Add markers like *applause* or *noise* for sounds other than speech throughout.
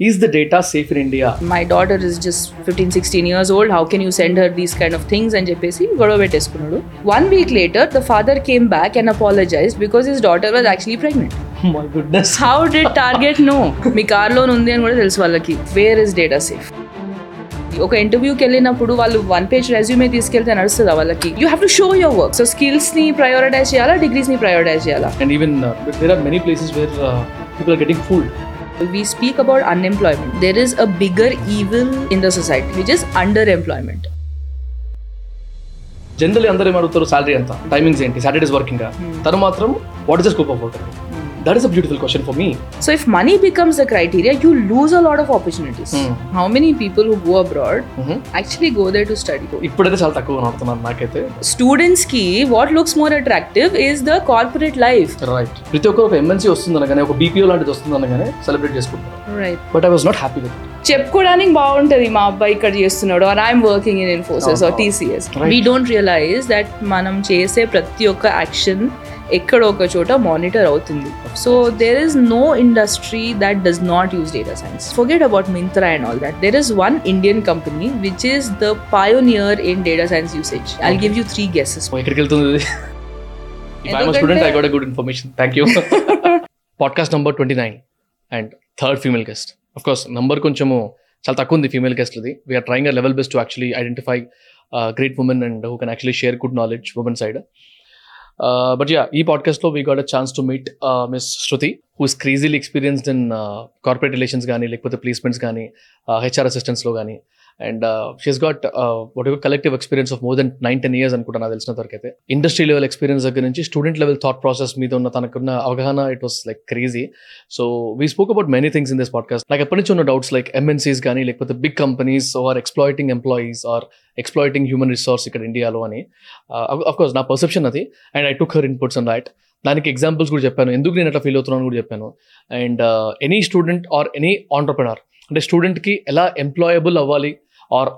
is the data safe in India my daughter is just 15 16 years old how can you send her these kind of things అని చెప్పేసి గొడవ పెట్టేసుకున్నాడు one week later the father came back and apologise because his daughter was actually pregnant *laughs* my goodness how did Target know మీ కార్లో ఉంది అని కూడా తెలుసు వాళ్ళకి where is data safe ఒక ఇంటర్వ్యూకి వెళ్ళినప్పుడు వాళ్ళు వన్ పేజ్ రెజ్యూమే తీసుకెళ్తే నడుస్తుందా వాళ్ళకి you have to show your work so skills ని ప్రయారిటైజ్ చేయాలా డిగ్రీస్ ని ప్రయారిటైజ్ చేయాలా and even there are many places where people are getting fooled we speak about unemployment there is a bigger evil in the society which is underemployment generally అందరూ ఏం అడుగుతారు salary ఎంత timings ఏంటి Saturdays working తను మాత్రం what is the scope of work that is a beautiful question for me so if money becomes the criteria you lose a lot of opportunities. Hmm. how many people who go abroad actually go there to study? ఇప్పుడైతే చాలా తక్కువ కనబడుతున్నారు నాకైతే. Students ki what looks more attractive is the corporate life. Right ప్రతి ఒక్కరు ఒక MNC వస్తుంది అనగానే ఒక బీపీఓ లాంటిది వస్తుంది అనగానే సెలబ్రేట్ చేసుకుంటారు. Right. But I was not happy with చెప్పుకోవడానికి బాగుంటుంది మా అబ్బాయి ఇక్కడ చేస్తున్నాడు or I'm working in Infosys or TCS. We don't realize that మనం చేసే ప్రతి ఒక్క యాక్షన్ ఎక్కడ ఒక చోట మానిటర్ అవుతుంది. So there is no industry that does not use data science forget about Myntra and all that there is one Indian company which is the pioneer in data science usage I give you three guesses ఎక్కడికి వెళ్తుంది thank you podcast number twenty nine and third female guest of course number కొంచెము చాలా తక్కువ ఉంది female గెస్ట్లది we're trying a level best to actually identify great women and who can actually share good knowledge women side Uh, but yeah, e podcast lo we got a chance to meet uh, Miss Shruti, who's crazily experienced in uh, corporate relations gani, like with the placements gani, uh, HR assistants logani. And she's got whatever collective experience of more than nine ten years అనుకుంటా నాకు తెలిసిన వరకు అయితే. Industry level experience దగ్గర నుంచి student level thought process మీద ఉన్న తనకున్న అవగాహన it was like crazy so we spoke about many things in this podcast నాకు ఎప్పటి నుంచి ఉన్న డౌట్స్ లైక్ ఎంఎన్సీస్ కానీ లేకపోతే big companies are exploiting employees or exploiting human resource ఇక్కడ ఇండియాలో అని. Uh, అఫ్కోర్స్ నా పర్సెప్షన్ అది. And I took her inputs and that దానికి ఎగ్జాంపుల్స్ కూడా చెప్పాను. ఎందుకు నేను అట్లా ఫీల్ అవుతున్నాను కూడా చెప్పాను. And any student or any entrepreneur అంటే స్టూడెంట్కి ఎలా ఎంప్లాయబుల్ అవ్వాలి? ఆర్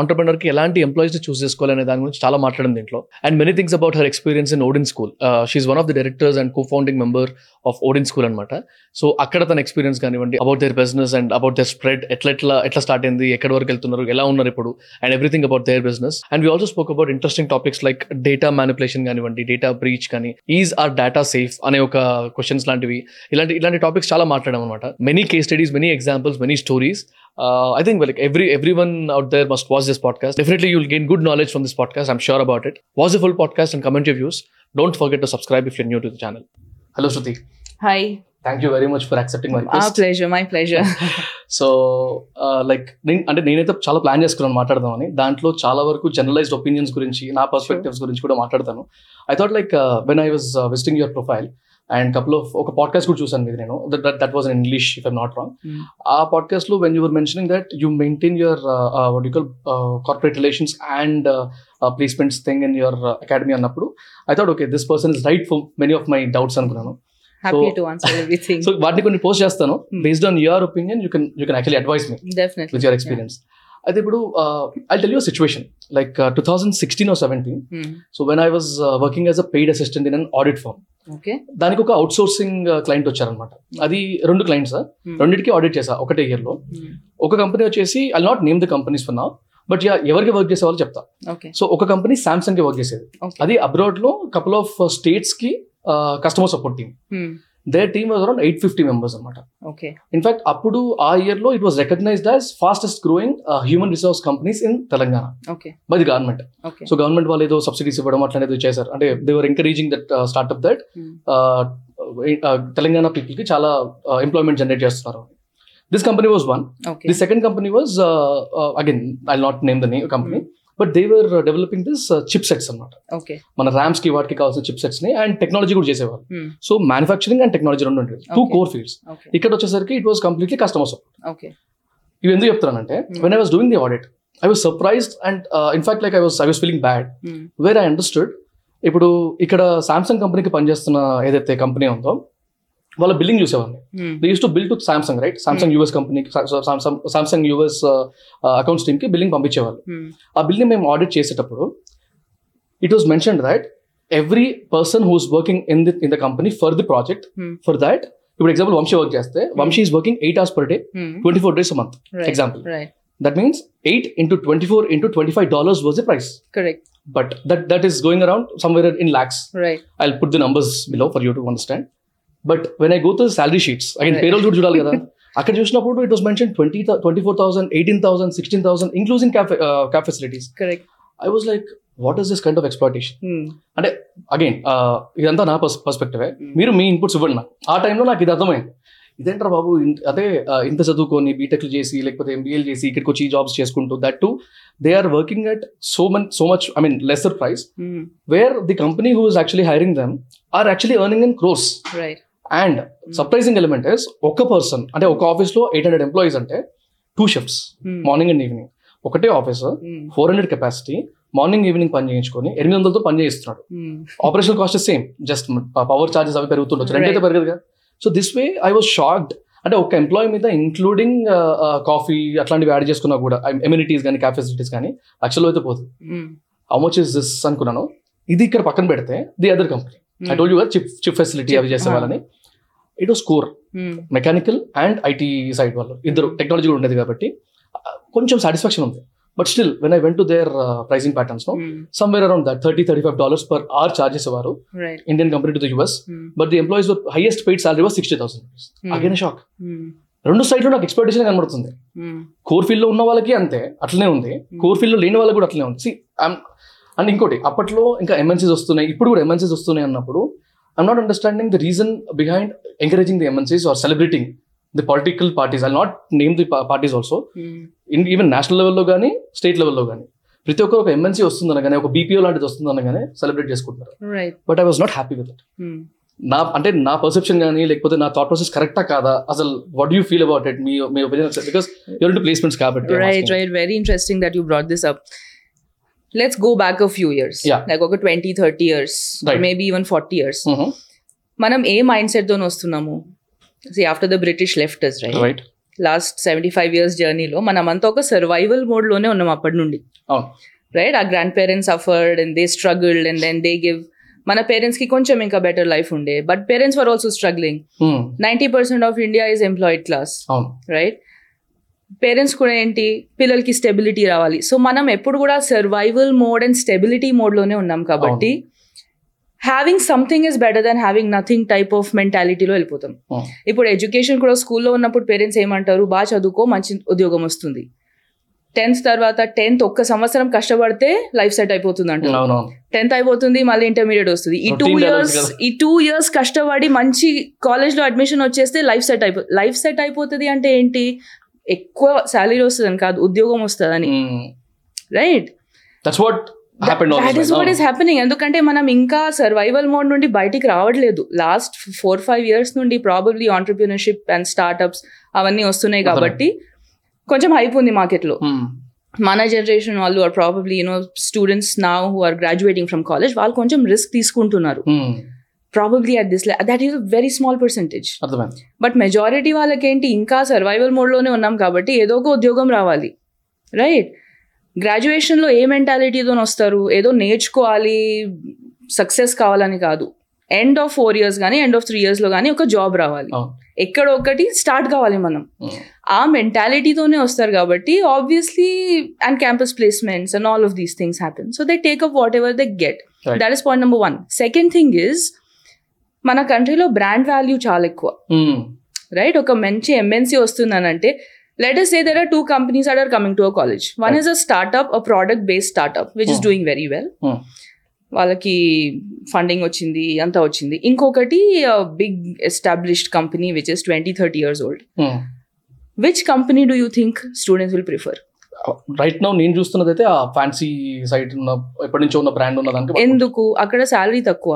ఆంటర్ప్రినర్కి ఎలాంటి ఎంప్లాయీస్ని చూస్ చేసుకోవాలి అనే దాని గురించి చాలా మాట్లాడింది దీంట్లో. And many things about her experience in Odin school she's one of the directors and co founding member of Odin school అనమాట సో అక్కడ తన ఎక్స్పీరియన్స్ కానివ్వండి about their business and about their spread ఎట్లా ఎట్లా ఎట్లా స్టార్ట్ అయింది ఎక్కడి వరకు వెళ్తున్నారు ఎలా ఉన్నారు ఇప్పుడు and everything about their business and we also spoke about interesting topics like data manipulation కానివ్వండి డేటా బ్రీచ్ కానీ ఈజ్ ఆర్ డేటా సేఫ్ అనే ఒక క్వశ్చన్స్ లాంటివి. ఇలాంటి ఇలాంటి టాపిక్స్ చాలా మాట్లాడాం అనమాట many case studies many examples many stories I think like every every one out there must watch this podcast definitely you'll gain good knowledge from this podcast I'm sure about it watch the full podcast and comment you views don't forget to subscribe if you new to the channel hello Shruti hi thank you very much for accepting my pleasure my pleasure so like అంటే నేనైతే చాలా plan చేసుకున్నాను మాట్లాడదామని. దాంట్లో చాలా వరకు generalized opinions గురించి నా పర్స్పెక్టివ్స్ గురించి కూడా మాట్లాడతాను. I thought like when I was visiting your profile and couple of ఒక పాడ్కాస్ట్ కూడా చూసాను మీద నేను. That was in English if I'm not wrong. ఆ పాడ్కాస్ట్లో when you're mentioning that you maintain your what you call corporate relations and placements thing in your academy అన్నప్పుడు I thought okay this person is right for many of my doubts అనుకున్నాను. So *laughs* వాటిని కొన్ని post చేస్తాను. Based on your opinion you can you can actually advice me with your experience అయితే ఇప్పుడు I tell you situation like two thousand sixteen or seventeen so when I was working as a paid assistant in an audit firm okay దానికి ఒక outsourcing client వచ్చారనమాట అది రెండు clients Hmm. రెండింటికి audit చేసా ఒకటే ఇయర్లో. ఒక కంపెనీ వచ్చేసి I not name the companies for నా బట్ యా ఎవరికి వర్క్ చేసే వాళ్ళు చెప్తా సో ఒక కంపెనీ సామ్సంగ్కి వర్క్ చేసేది. అది అబ్రాడ్లో కపుల్ ఆఫ్ స్టేట్స్కి customer support team their team was around eight fifty members అనమాట ఓకే ఇన్ఫాక్ట్ అప్పుడు ఆ ఇయర్లో it was recognized as fastest growing human resource companies in Telangana okay by the government so government వాళ్ళు ఏదో subsidies ఇవ్వడం అట్లా చేశారు. అంటే they were encouraging that startup that Telangana పీపుల్కి చాలా ఎంప్లాయ్మెంట్ జనరేట్ చేస్తున్నారు. This company was one the second company was again I not name the name company but they were developing this chip sets అనమాట okay మన ర్యామ్స్కి వాటికి కావాల్సిన chip సెట్స్ని and technology కూడా చేసేవారు సో మ్యానుఫాక్చరింగ్ అండ్ టెక్నాలజీ రెండు ఉండేది టూ. కోర్ ఫీల్డ్స్ ఇక్కడ వచ్చేసరికి it was completely customer support okay ఇవి ఎందుకు చెప్తున్నానంటే Hmm. When I was doing the audit I was surprised and in fact like I was I was feeling bad where I understood ఇప్పుడు ఇక్కడ Samsung కంపెనీకి పనిచేస్తున్న ఏదైతే కంపెనీ ఉందో వాళ్ళ బిల్లింగ్ చూసేవాడిని they use to bill to Samsung right Samsung US కంపెనీకి Samsung US accounts టీమ్కి బిల్లింగ్ పంపించేవాళ్ళు ఆ బిల్ని మేము ఆడిట్ చేసేటప్పుడు it was mention that every person who's working in the in the company for the project Hmm. For that ఇప్పుడు example Vamshi work చేస్తే Vamshi is working eight hours per day Hmm. Twenty four days month Right. Example Right. That means eight into twenty four into twenty five dollars was the price Correct. But that that is going around somewhere in lakhs Right. I put the numbers below for you to understand but when I go to salary sheets again. Payroll కూడా చూడాలి కదా *laughs* అక్కడ చూసినప్పుడు it was mention twenty twenty four thousand eighteen thousand sixteen thousand including cab cab facilities Correct. I was like what is this kind of exploitation Hmm. Again ఇదంతా నా పర్స్పెక్టివే Hmm. మీరు మీ inputs ఇవ్వండి నాకు ఆ టైంలో నాకు ఇది అర్థమైంది ఇదేంటారా బాబు అదే ఇంత చదువుకొని బీటెక్లు చేసి లేకపోతే ఎంబీఏలు చేసి ఇక్కడికి వచ్చి జాబ్స్ చేసుకుంటూ that to they are working at so man so much I mean lesser price. Where the company who is actually hiring them are actually earning in crores Right. And surprising element is ఒక person అంటే ఒక ఆఫీస్లో eight hundred employees అంటే two shifts. Morning and evening ఒకటే office. Four hundred capacity morning evening పని చేయించుకొని ఎనిమిది వందలతో పని చేయిస్తున్నాడు. Operation cost same just power charges అవి పెరుగుతుండొచ్చు Right. పెరగదుగా so this way I was shocked అంటే ఒక ఎంప్లాయీ మీద ఇంక్లూడింగ్ కాఫీ అట్లాంటివి యాడ్ చేసుకున్నా కూడా ఎమ్యూనిటీస్ కానీ క్యాఫ్ ఫెసిలిటీస్ కానీ లక్షల్లో అయితే పోతుంది Hmm. How much is this అనుకున్నాను ఇది ఇక్కడ పక్కన పెడితే the other company I told you chip chip facility అవి చేసే. వాళ్ళని it was core Hmm. Mechanical and IT side వాళ్ళు ఇద్దరు టెక్నాలజీ కూడా ఉండేది కాబట్టి కొంచెం సాటిస్ఫాక్షన్ ఉంది but still when I went to their pricing patterns Hmm. Somewhere around that thirty thirty five dollars per hour charges Right. Indian company to the US Hmm. But the employees highest paid salary was sixty thousand rupees Hmm. Again shock Hmm. రెండు సైడ్లో నాకు expectation కనబడుతుంది Hmm. Core ఫీల్డ్లో ఉన్న వాళ్ళకి అంతే అట్లనే ఉంది కోర్ ఫీల్డ్లో లేని వాళ్ళకి కూడా అట్లనే ఉంది అండ్ ఇంకోటి అప్పట్లో ఇంకా ఎంఎన్సీస్ వస్తున్నాయి ఇప్పుడు కూడా ఎంఎన్సీస్ వస్తున్నాయి అన్నప్పుడు I'm not understanding the reason behind encouraging the MNCs or celebrating the political parties I not name the parties also. In even national లెవెల్లో కానీ స్టేట్ లెవెల్లో కానీ ప్రతి ఒక్కరు ఒక ఎంఎన్సీ వస్తుందనగానే ఒక బీపీఓ లాంటిది వస్తుందనగానే సెలబ్రేట్ చేసుకుంటారు Right. But I was not happy with it. నా అంటే నా పర్సెప్షన్ కానీ లేకపోతే నా థాట్ ప్రాసెస్ కరెక్టా కాదా అసలు what you feel about it me me opinion because you're to placements కాబట్టి I'm Right, asking. right. Very interesting that you brought this up. Let's go back a few years. Yeah. Like ఒక twenty thirty years Right. Maybe even forty years Mhm. మనం ఏ mind సెట్తో వస్తున్నాము see after the British left right right last seventy five years జర్నీలో మనం అంతా ఒక survival మోడ్లోనే ఉన్నాం అప్పటి నుండి అవును రైట్ ఆ grandparents suffered and they struggled and then they give మన పేరెంట్స్కి కొంచెం ఇంకా బెటర్ లైఫ్ ఉండే but parents were also struggling Hmm. Ninety percent of India is employed class అవును రైట్ పేరెంట్స్ కూడా ఏంటి? పిల్లలకి స్టెబిలిటీ రావాలి. సో మనం ఎప్పుడు కూడా సర్వైవల్ మోడ్ అండ్ స్టెబిలిటీ మోడ్లోనే ఉన్నాం కాబట్టి having something is better than having nothing type of మెంటాలిటీలో వెళ్ళిపోతాం. ఇప్పుడు ఎడ్యుకేషన్ కూడా స్కూల్లో ఉన్నప్పుడు పేరెంట్స్ ఏమంటారు? బాగా చదువుకో మంచి ఉద్యోగం వస్తుంది. టెన్త్ తర్వాత టెన్త్ ఒక్క సంవత్సరం కష్టపడితే లైఫ్ సెట్ అయిపోతుంది అంటారు. అవునవును టెన్త్ అయిపోతుంది మళ్ళీ ఇంటర్మీడియట్ వస్తుంది. ఈ టూ ఇయర్స్. ఈ టూ ఇయర్స్ కష్టపడి మంచి కాలేజ్లో అడ్మిషన్ వచ్చేస్తే లైఫ్ సెట్ అయిపో లైఫ్ సెట్ అయిపోతుంది అంటే ఏంటి? ఎక్కువ శాలరీ వస్తుందని కాదు ఉద్యోగం వస్తుందని. Right that's what happened that is what is happening ఎందుకంటే మనం ఇంకా సర్వైవల్ మోడ్ నుండి బయటికి రావట్లేదు. లాస్ట్ ఫోర్ ఫైవ్ ఇయర్స్ నుండి ప్రాబబ్లీ ఆంటర్ప్రినర్షిప్ అండ్ స్టార్ట్అప్స్ అవన్నీ వస్తున్నాయి. కాబట్టి కొంచెం హైప్ ఉంది మార్కెట్లో మన జనరేషన్ వాళ్ళు are probably you know students నా who are graduating from college వాళ్ళు కొంచెం రిస్క్ తీసుకుంటున్నారు. Probably at this that is very small percentage but majority వాళ్ళకేంటి ఇంకా సర్వైవల్ మోడ్లోనే ఉన్నాం కాబట్టి ఏదో ఒక ఉద్యోగం రావాలి. రైట్ గ్రాడ్యుయేషన్లో ఏ మెంటాలిటీతో వస్తారు? ఏదో నేర్చుకోవాలి సక్సెస్ కావాలని కాదు. ఎండ్ ఆఫ్ ఫోర్ ఇయర్స్ కానీ ఎండ్ ఆఫ్ త్రీ ఇయర్స్లో కానీ ఒక జాబ్ రావాలి. ఎక్కడ ఒకటి స్టార్ట్ కావాలి మనం. ఆ మెంటాలిటీతోనే వస్తారు కాబట్టి obviously and campus placements and all of these things happen so they take up whatever they get. That is point number one second thing is మన కంట్రీలో బ్రాండ్ వాల్యూ చాలా ఎక్కువ Hmm. రైట్ ఒక మంచి MNC వస్తుందనంటే let is say there are two companies are are coming to a college one. Is a startup a product based startup which is Hmm. Doing very well Hmm. వాళ్ళకి funding వచ్చింది అంతా వచ్చింది ఇంకొకటి big established company which is twenty thirty years old Hmm. Which company do you think students will prefer right now నేను చూస్తున్నది అయితే ఆ fancy side ఉన్న ఎప్పటి నుంచో ఉన్న బ్రాండ్ ఉన్న దానికి ఎందుకు అక్కడ శాలరీ తక్కువ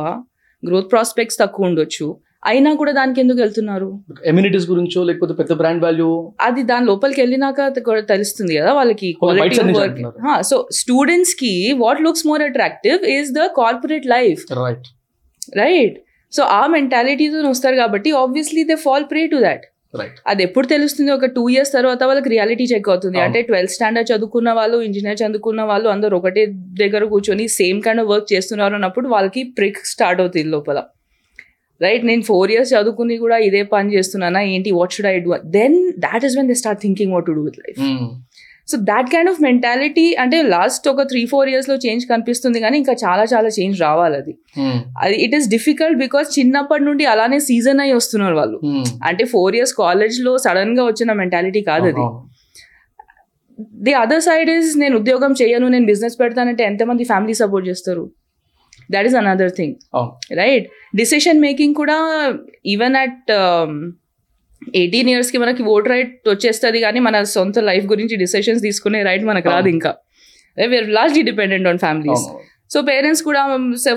గ్రోత్ ప్రాస్పెక్ట్స్ తక్కువ ఉండొచ్చు. అయినా కూడా దానికి ఎందుకు వెళ్తున్నారు? ఎమ్యూనిటీస్ గురించో లేకపోతే పెద్ద బ్రాండ్ వాల్యూ అది దాని లోపలికి వెళ్ళినాక తెలుస్తుంది కదా వాళ్ళకి వర్క్ అంటున్నారు. సో స్టూడెంట్స్కి what looks more attractive is the corporate life right right so ఆ మెంటాలిటీతో వస్తారు కాబట్టి obviously they fall prey to that అది ఎప్పుడు తెలుస్తుంది? ఒక టూ ఇయర్స్ తర్వాత వాళ్ళకి రియాలిటీ చెక్ అవుతుంది. అంటే ట్వెల్త్ స్టాండర్డ్ చదువుకున్న వాళ్ళు ఇంజనీర్ చదువుకున్న వాళ్ళు అందరూ ఒకటే దగ్గర కూర్చొని సేమ్ కైండ్ ఆఫ్ వర్క్ చేస్తున్నారు అన్నప్పుడు వాళ్ళకి ప్రిక్ స్టార్ట్ అవుతుంది లోపల. రైట్ నేను ఫోర్ ఇయర్స్ చదువుకుని కూడా ఇదే పని చేస్తున్నానా? ఏంటి? What should I do then that is when they start thinking what to do with life so that kind of mentality అంటే లాస్ట్ ఒక త్రీ ఫోర్ ఇయర్స్లో చేంజ్ కనిపిస్తుంది కానీ ఇంకా చాలా చాలా చేంజ్ రావాలి అది. అది ఇట్ ఈస్ డిఫికల్ట్ బికాస్ చిన్నప్పటి నుండి అలానే సీజన్ అయి వస్తున్నారు వాళ్ళు. అంటే ఫోర్ ఇయర్స్ కాలేజ్లో సడన్గా వచ్చిన మెంటాలిటీ కాదు అది. ది అదర్ సైడ్ ఇస్ నేను ఉద్యోగం చేయను నేను బిజినెస్ పెడతానంటే ఎంతమంది ఫ్యామిలీ సపోర్ట్ చేస్తారు? That is another thing right decision making కూడా ఈవెన్ అట్ ఎయిటీన్ ఇయర్స్కి మనకి ఓట్ రైట్ వచ్చేస్తుంది కానీ మన సొంత లైఫ్ గురించి డిసిషన్స్ తీసుకునే రైట్ మనకు రాదు ఇంకా. We're lastly dependent on families so parents కూడా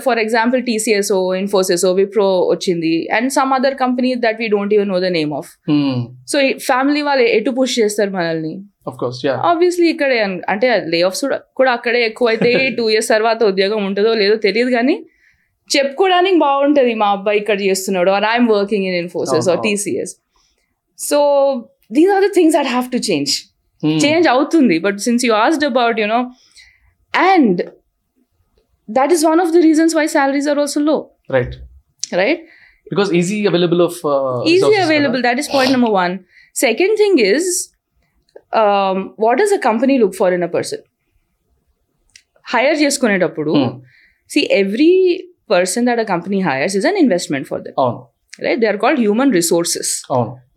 ఫర్ ఎగ్జాంపుల్ టీసీఎస్ఓ ఇన్ఫోసిసో విప్రో వచ్చింది and some other company that we don't even know the name of so family వాళ్ళు ఎటు పుష్ చేస్తారు మనల్ని? ఆబ్వియస్లీ ఇక్కడే అంటే లే ఆఫ్స్ కూడా అక్కడే ఎక్కువ అయితే టూ ఇయర్స్ తర్వాత ఉద్యోగం ఉంటుందో లేదో తెలియదు కానీ చెప్పుకోవడానికి బాగుంటుంది మా అబ్బాయి ఇక్కడ చేస్తున్నాడు or I'm working in Infosys or Oh, oh. TCS so these are the things that have to change change అవుతుంది but since you asked about you know and that is one of the reasons why salaries are also low right right because easy available of easy available that is point number one second thing is um, what does a company look for in a person hire చేసుకునేటప్పుడు see every person that a company hires is an investment for that అవును right they are called human resources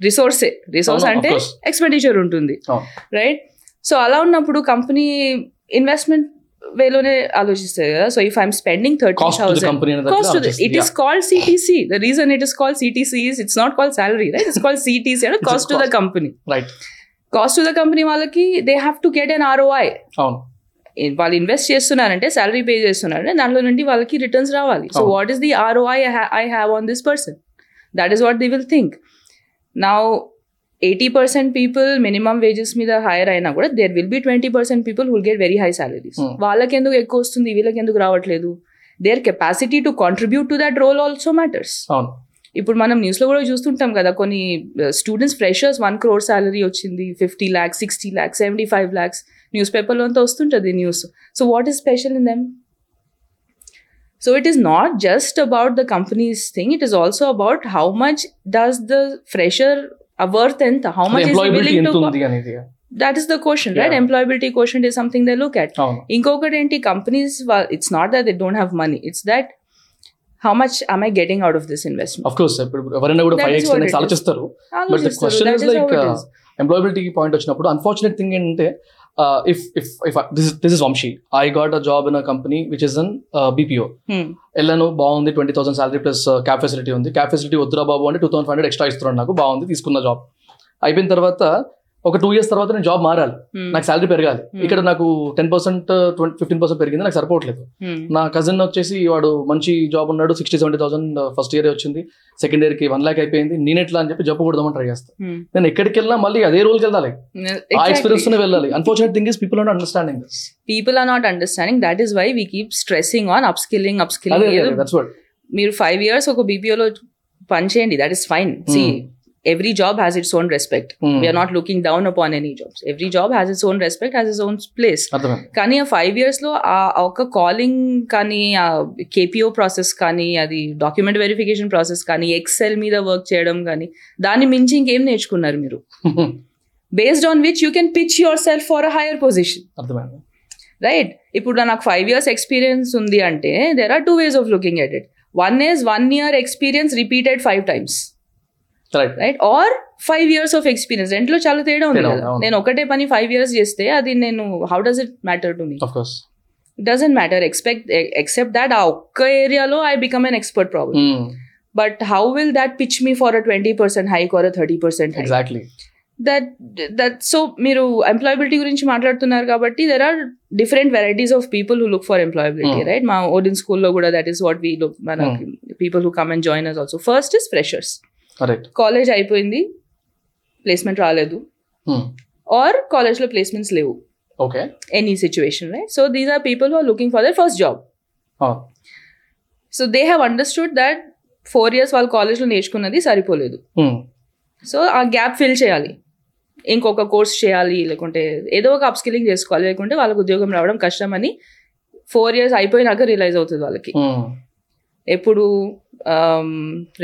రిసోర్సే resource అంటే. Expenditure ఉంటుంది. Right so అలా ఉన్నప్పుడు company investment వేలోనే ఆలోచిస్తుంది కదా so if I'm spending thirty cost to the thousand company cost to the, it is called CTC. The reason it is called CTC is it's not called salary, right? It's called CTC, and *laughs* It's a cost to the cost. company. Right Cost to the company వాళ్ళకి they have to get an ROI వాళ్ళు invest చేస్తున్నారంటే salary pay చేస్తున్నారంటే దాంట్లో నుండి వాళ్ళకి returns రావాలి so. What is the ROI I have on this person that is what they will think నా eighty percent people minimum wages మీద hire అయినా కూడా there will be twenty percent people will get very high salaries. వాళ్ళకి ఎందుకు ఎక్కువ వస్తుంది? వీళ్ళకి ఎందుకు రావట్లేదు their capacity to contribute to that role also matters ఇప్పుడు మనం న్యూస్లో కూడా చూస్తుంటాం కదా కొన్ని students freshers one crore salary వచ్చింది fifty lakhs sixty lakhs seventy five lakhs news పేపర్లో అంతా వస్తుంటుంది news so what is special in them So it is not just about the companies thing it is also about how much does the fresher worth ఎంత how much is employability willing ఎంత to ఉంది అనేది that is the question right Yeah. Employability question is something they look at అవును ఇంకొకటి ఏంటి companies it's not that they don't have money it's that how much I'm I getting out of this investment of course ఇప్పుడు ఎవరైనా కూడా That five is X what ten it X is. ఆలోచిస్తారు but the question is like employability point వచ్చినప్పుడు unfortunate thing ఏంటంటే if if if this this is Vamshi I got a job in a company which is an BPO వెళ్ళాను బాగుంది twenty thousand salary plus cab facility ఉంది. Cab facility వద్దురా బాబు అంటే two thousand five hundred extra ఇస్తున్నాడు నాకు. బాగుంది తీసుకున్న జాబ్ అయిపోయిన తర్వాత ఒక టూ ఇయర్స్ తర్వాత నేను జాబ్ మారాలి. నాకు సాలరీ పెరగాలి. Hmm. ఇక్కడ నాకు టెన్ పర్సెంట్ ఫిఫ్టీన్ పర్సెంట్ పెరిగింది. నాకు సరిపోవట్లేదు. నా కజిన్ వచ్చేసి వాడు మంచి జాబ్ ఉన్నాడు. Sixty seventy thousand first year వచ్చింది. సెకండ్ ఇయర్కి వన్ లాక్ అయిపోయింది. నేను ఎట్లా అని చెప్పి జాబ్ కొడదామని ట్రై చేస్తాను నేను ఎక్కడికి వెళ్ళినా మళ్ళీ అదే రోల్కి వెళ్ళాలి. ఆ ఎక్స్పీరియన్స్ తోనే వెళ్ళాలి. Unfortunate thing is people not understanding people are not understanding that is why we keep stressing on upskilling అదే అప్స్కిల్లింగ్ దట్స్ వాట్ మీరు ఫైవ్ ఇయర్స్ ఒక బీపీఓలో పని చేయండి. That is fine see every job has its own respect we're not looking down upon any jobs every job has its own respect has its own place అర్థమైంది కానీ ఆ five ఇయర్స్లో ఆ ఒక కాలింగ్ కానీ ఆ కేపీఓ ప్రాసెస్ కానీ అది డాక్యుమెంట్ వెరిఫికేషన్ ప్రాసెస్ కానీ ఎక్సెల్ మీద వర్క్ చేయడం కానీ దాన్ని మించి ఇంకేం నేర్చుకున్నారు మీరు? Based on which you can pitch yourself for a higher position right ఇప్పుడు నాకు ఫైవ్ ఇయర్స్ ఎక్స్పీరియన్స్ ఉంది అంటే there are two ways of looking at it one is one year experience repeated five times right or five years of experience రెంట్లో చాలా తేడా ఉంది కదా. నేను ఒకటే పని ఫైవ్ ఇయర్స్ చేస్తే అది నేను how does it matter to me doesn't matter expect except that ఆ ఒక్క ఏరియాలో I become an expert problem but how will that pitch me for a twenty percent hike or thirty percent exactly that that so మీరు employability గురించి మాట్లాడుతున్నారు కాబట్టి there are different varieties of people who look for employability. Right మా Odin స్కూల్లో కూడా that is what we look మన people who come and join us also first is freshers college అయిపోయింది. Placement రాలేదు. ఆర్ కాలేజ్లో ప్లేస్మెంట్స్ లేవు. Okay any situation right so these are people are looking for their first job so they have understood that four years వాళ్ళు కాలేజ్లో నేర్చుకున్నది సరిపోలేదు. So ఆ gap fill చేయాలి. ఇంకొక కోర్స్ చేయాలి లేకుంటే ఏదో ఒక అప్స్కిల్లింగ్ చేసుకోవాలి లేకుంటే వాళ్ళకి ఉద్యోగం రావడం కష్టం అని ఫోర్ ఇయర్స్ అయిపోయినాక రియలైజ్ అవుతుంది వాళ్ళకి. ఎప్పుడు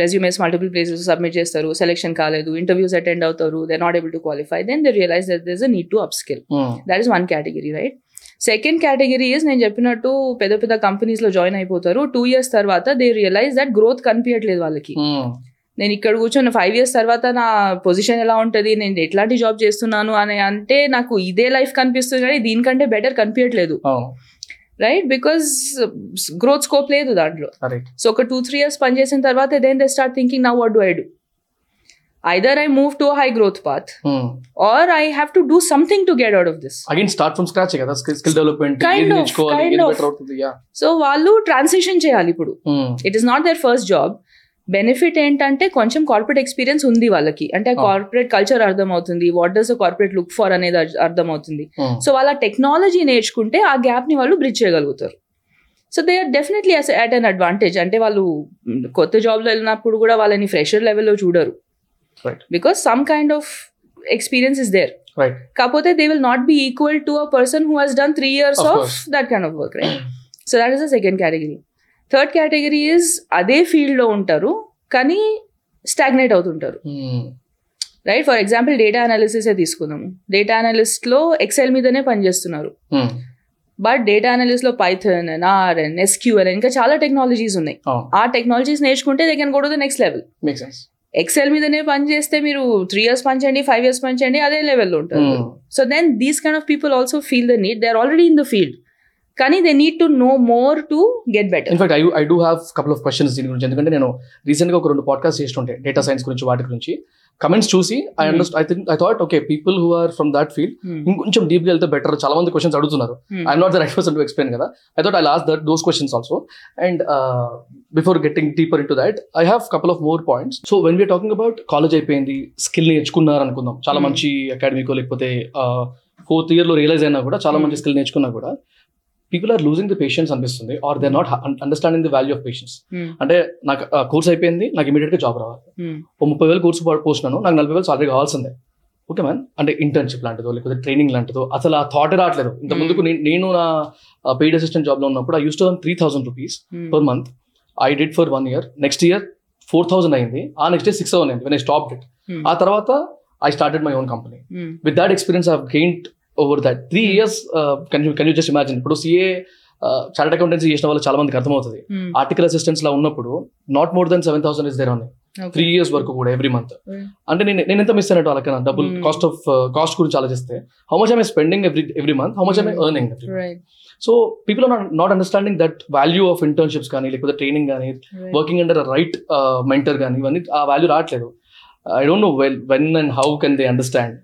రెజ్యూమేస్ మల్టిపుల్ ప్లేసెస్ సబ్మిట్ చేస్తారు సెలెక్షన్ కాలేదు ఇంటర్వ్యూస్ అటెండ్ అవుతారు they not able to qualify then they realise that this a need to upskill that is one category right second category is నేను చెప్పినట్టు పెద్ద పెద్ద కంపెనీస్లో జాయిన్ అయిపోతారు. టూ ఇయర్స్ తర్వాత దే రియలైజ్ దట్ గ్రోత్ కనిపించట్లేదు వాళ్ళకి. నేను ఇక్కడ కూర్చొని ఫైవ్ ఇయర్స్ తర్వాత నా పొజిషన్ ఎలా ఉంటుంది నేను ఎట్లాంటి జాబ్ చేస్తున్నాను అని అంటే నాకు ఇదే లైఫ్ కనిపిస్తుంది కానీ దీనికంటే బెటర్ కనిపించట్లేదు రైట్ బికాస్ గ్రోత్ స్కోప్ లేదు దాంట్లో. సో ఒక టూ త్రీ ఇయర్స్ పనిచేసిన తర్వాత then they start thinking now what do I do either I move to high growth path or I have to do something to get out of this again start from scratch కదా? Skill development అవుతుంది? Yeah so వాళ్ళు transition చేయాలి ఇప్పుడు. It is not their first job benefit ఏంటంటే కొంచెం corporate experience ఉంది వాళ్ళకి. అంటే. కార్పొరేట్ కల్చర్ అర్థమవుతుంది what does corporate look for అనేది అర్థ- అర్థమవుతుంది. సో వాళ్ళ టెక్నాలజీ నేర్చుకుంటే ఆ గ్యాప్ని వాళ్ళు బ్రిడ్జ్ చేయగలుగుతారు. So they are definitely at an advantage అంటే వాళ్ళు కొత్త జాబ్లో వెళ్ళినప్పుడు కూడా వాళ్ళని ఫ్రెషర్ లెవెల్లో చూడరు. Because some kind of experience is there కాకపోతే they will not be equal to a person who has done three years of. That kind of work right so that is the second category third category is అదే ఫీల్డ్లో ఉంటారు కానీ stagnate అవుతుంటారు. Right for example data అనాలిసిసే తీసుకుందాము. Data అనలిస్ట్లో excel మీదనే పనిచేస్తున్నారు. బట్ డేటా అనలిస్ట్లో పైథన్ ఆర్ ఎన్ ఎస్క్యూఎల్ ఇంకా చాలా టెక్నాలజీస్ ఉన్నాయి. ఆ టెక్నాలజీస్ నేర్చుకుంటే they can go to the next level excel మీదనే పని చేస్తే మీరు త్రీ ఇయర్స్ పని చేయండి ఫైవ్ ఇయర్స్ పని చేయండి అదే లెవెల్లో ఉంటారు so then these kind of people also feel the need they are already in the field కానీ they need to know more to get better in fact I I do have couple of questions దీని గురించి. ఎందుకంటే నేను రీసెంట్గా ఒక రెండు podcast చేస్తుంటే data science గురించి వాటి గురించి. కమెంట్స్ చూసి I. అండర్స్ట్ I think I thought okay people who are from that field ఇంకొంచెం డీప్గా వెళ్తే బెటర్ చాలా మంది క్వశ్చన్స్ అడుగుతున్నారు. I'm not the right person to explain కదా. I thought I last that those questions also and before getting deeper into that I have couple of more points so when we're talking about college అయిపోయింది skill నేర్చుకున్నారు అనుకుందాం. చాలా Hmm. మంచి అకాడమీకో లేకపోతే fourth ఇయర్లో realise అయినా కూడా చాలా Hmm. మంచి స్కిల్ నేర్చుకున్నా కూడా people are losing the patience అనిపిస్తుంది or they not understanding the value of patience అంటే నాకు కోర్స్ అయిపోయింది నాకు ఇమీడియట్గా జాబ్ రావాలి ఓ ముప్పై వేలు కోర్సు పోస్తున్నాను నాకు నలభై వేలు సాలరీ కావాల్సిందే. ఓకే మ్యాన్ అంటే ఇంటర్న్షిప్ లాంటిదో లేకపోతే ట్రైనింగ్ లాంటిదో అసలు ఆ థాట్ రావట్లేదు. ఇంత Hmm. ముందుకు నేను- నా పెయిడ్ అసిస్టెంట్ జాబ్లో ఉన్నప్పుడు I use to three thousand rupees per month I did for one year next year four thousand అయింది. ఆ నెక్స్ట్ ఇయర్ సిక్స్ థౌసండ్ అయింది వెన్ ఐ స్టాప్ ఇట్ ఆ తర్వాత I started my own company with that experience I gained over that three years can you can you just imagine ఇప్పుడు CA chart accountancy చేసిన వాళ్ళు చాలా మందికి అర్థమవుతుంది. Article assistants లా ఉన్నప్పుడు not more than seven thousand is there on three years వరకు కూడా ఎవ్రీ మంత్ Mm. అంటే నేను నేను ఎంత మిస్ అయినట్టు వాళ్ళకన్నా డబుల్. కాస్ట్ ఆఫ్ కాస్ట్ గురించి ఆలోచిస్తే how much I'm spending every every month how much I'm. Earning so people are not understanding that value of internships కానీ లేకపోతే ట్రైనింగ్ కానీ వర్కింగ్ అండర్ రైట్ మెంటర్ కానీ ఇవన్నీ ఆ వాల్యూ రావట్లేదు. I don't know well when and how can they understand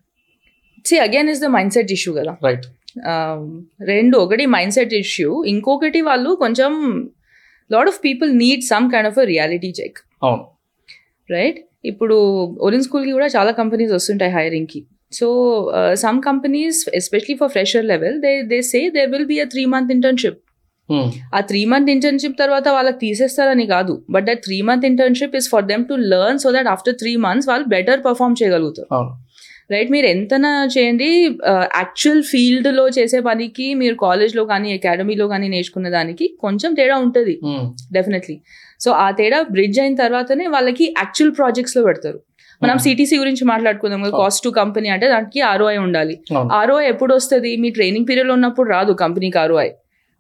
see again is the mindset issue కదా. Right Um, రెండు ఒకటి మైండ్ సెట్ ఇష్యూ ఇంకొకటి వాళ్ళు కొంచెం lot of people need some kind of reality check అవును. Right ఇప్పుడు ఒరిన్ స్కూల్కి కూడా చాలా కంపెనీస్ వస్తుంటాయి హైరింగ్కి so some companies especially for fresher level they they say they will be a three month internship. ఆ త్రీ మంత్ ఇంటర్న్షిప్ తర్వాత వాళ్ళకి తీసేస్తారని కాదు. But that three month internship is for them to learn so that after three months వాళ్ళు better perform చేయగలుగుతారు. Right మీరు ఎంతనా చేయండి యాక్చువల్ ఫీల్డ్లో చేసే పనికి మీరు కాలేజ్లో కానీ అకాడమీలో కానీ నేర్చుకున్న దానికి కొంచెం తేడా ఉంటుంది. Hmm. డెఫినెట్లీ సో ఆ తేడా బ్రిడ్జ్ అయిన తర్వాతనే వాళ్ళకి యాక్చువల్ ప్రాజెక్ట్స్లో పెడతారు. మనం Hmm. సిటీసీ గురించి మాట్లాడుకుందాం కదా. కాస్ట్ టు కంపెనీ అంటే దానికి ఆర్ఓఐ ఉండాలి. ఆర్ఓఐ ఎప్పుడు వస్తుంది? మీ ట్రైనింగ్ పీరియడ్లో ఉన్నప్పుడు రాదు కంపెనీకి ఆర్ఓఐ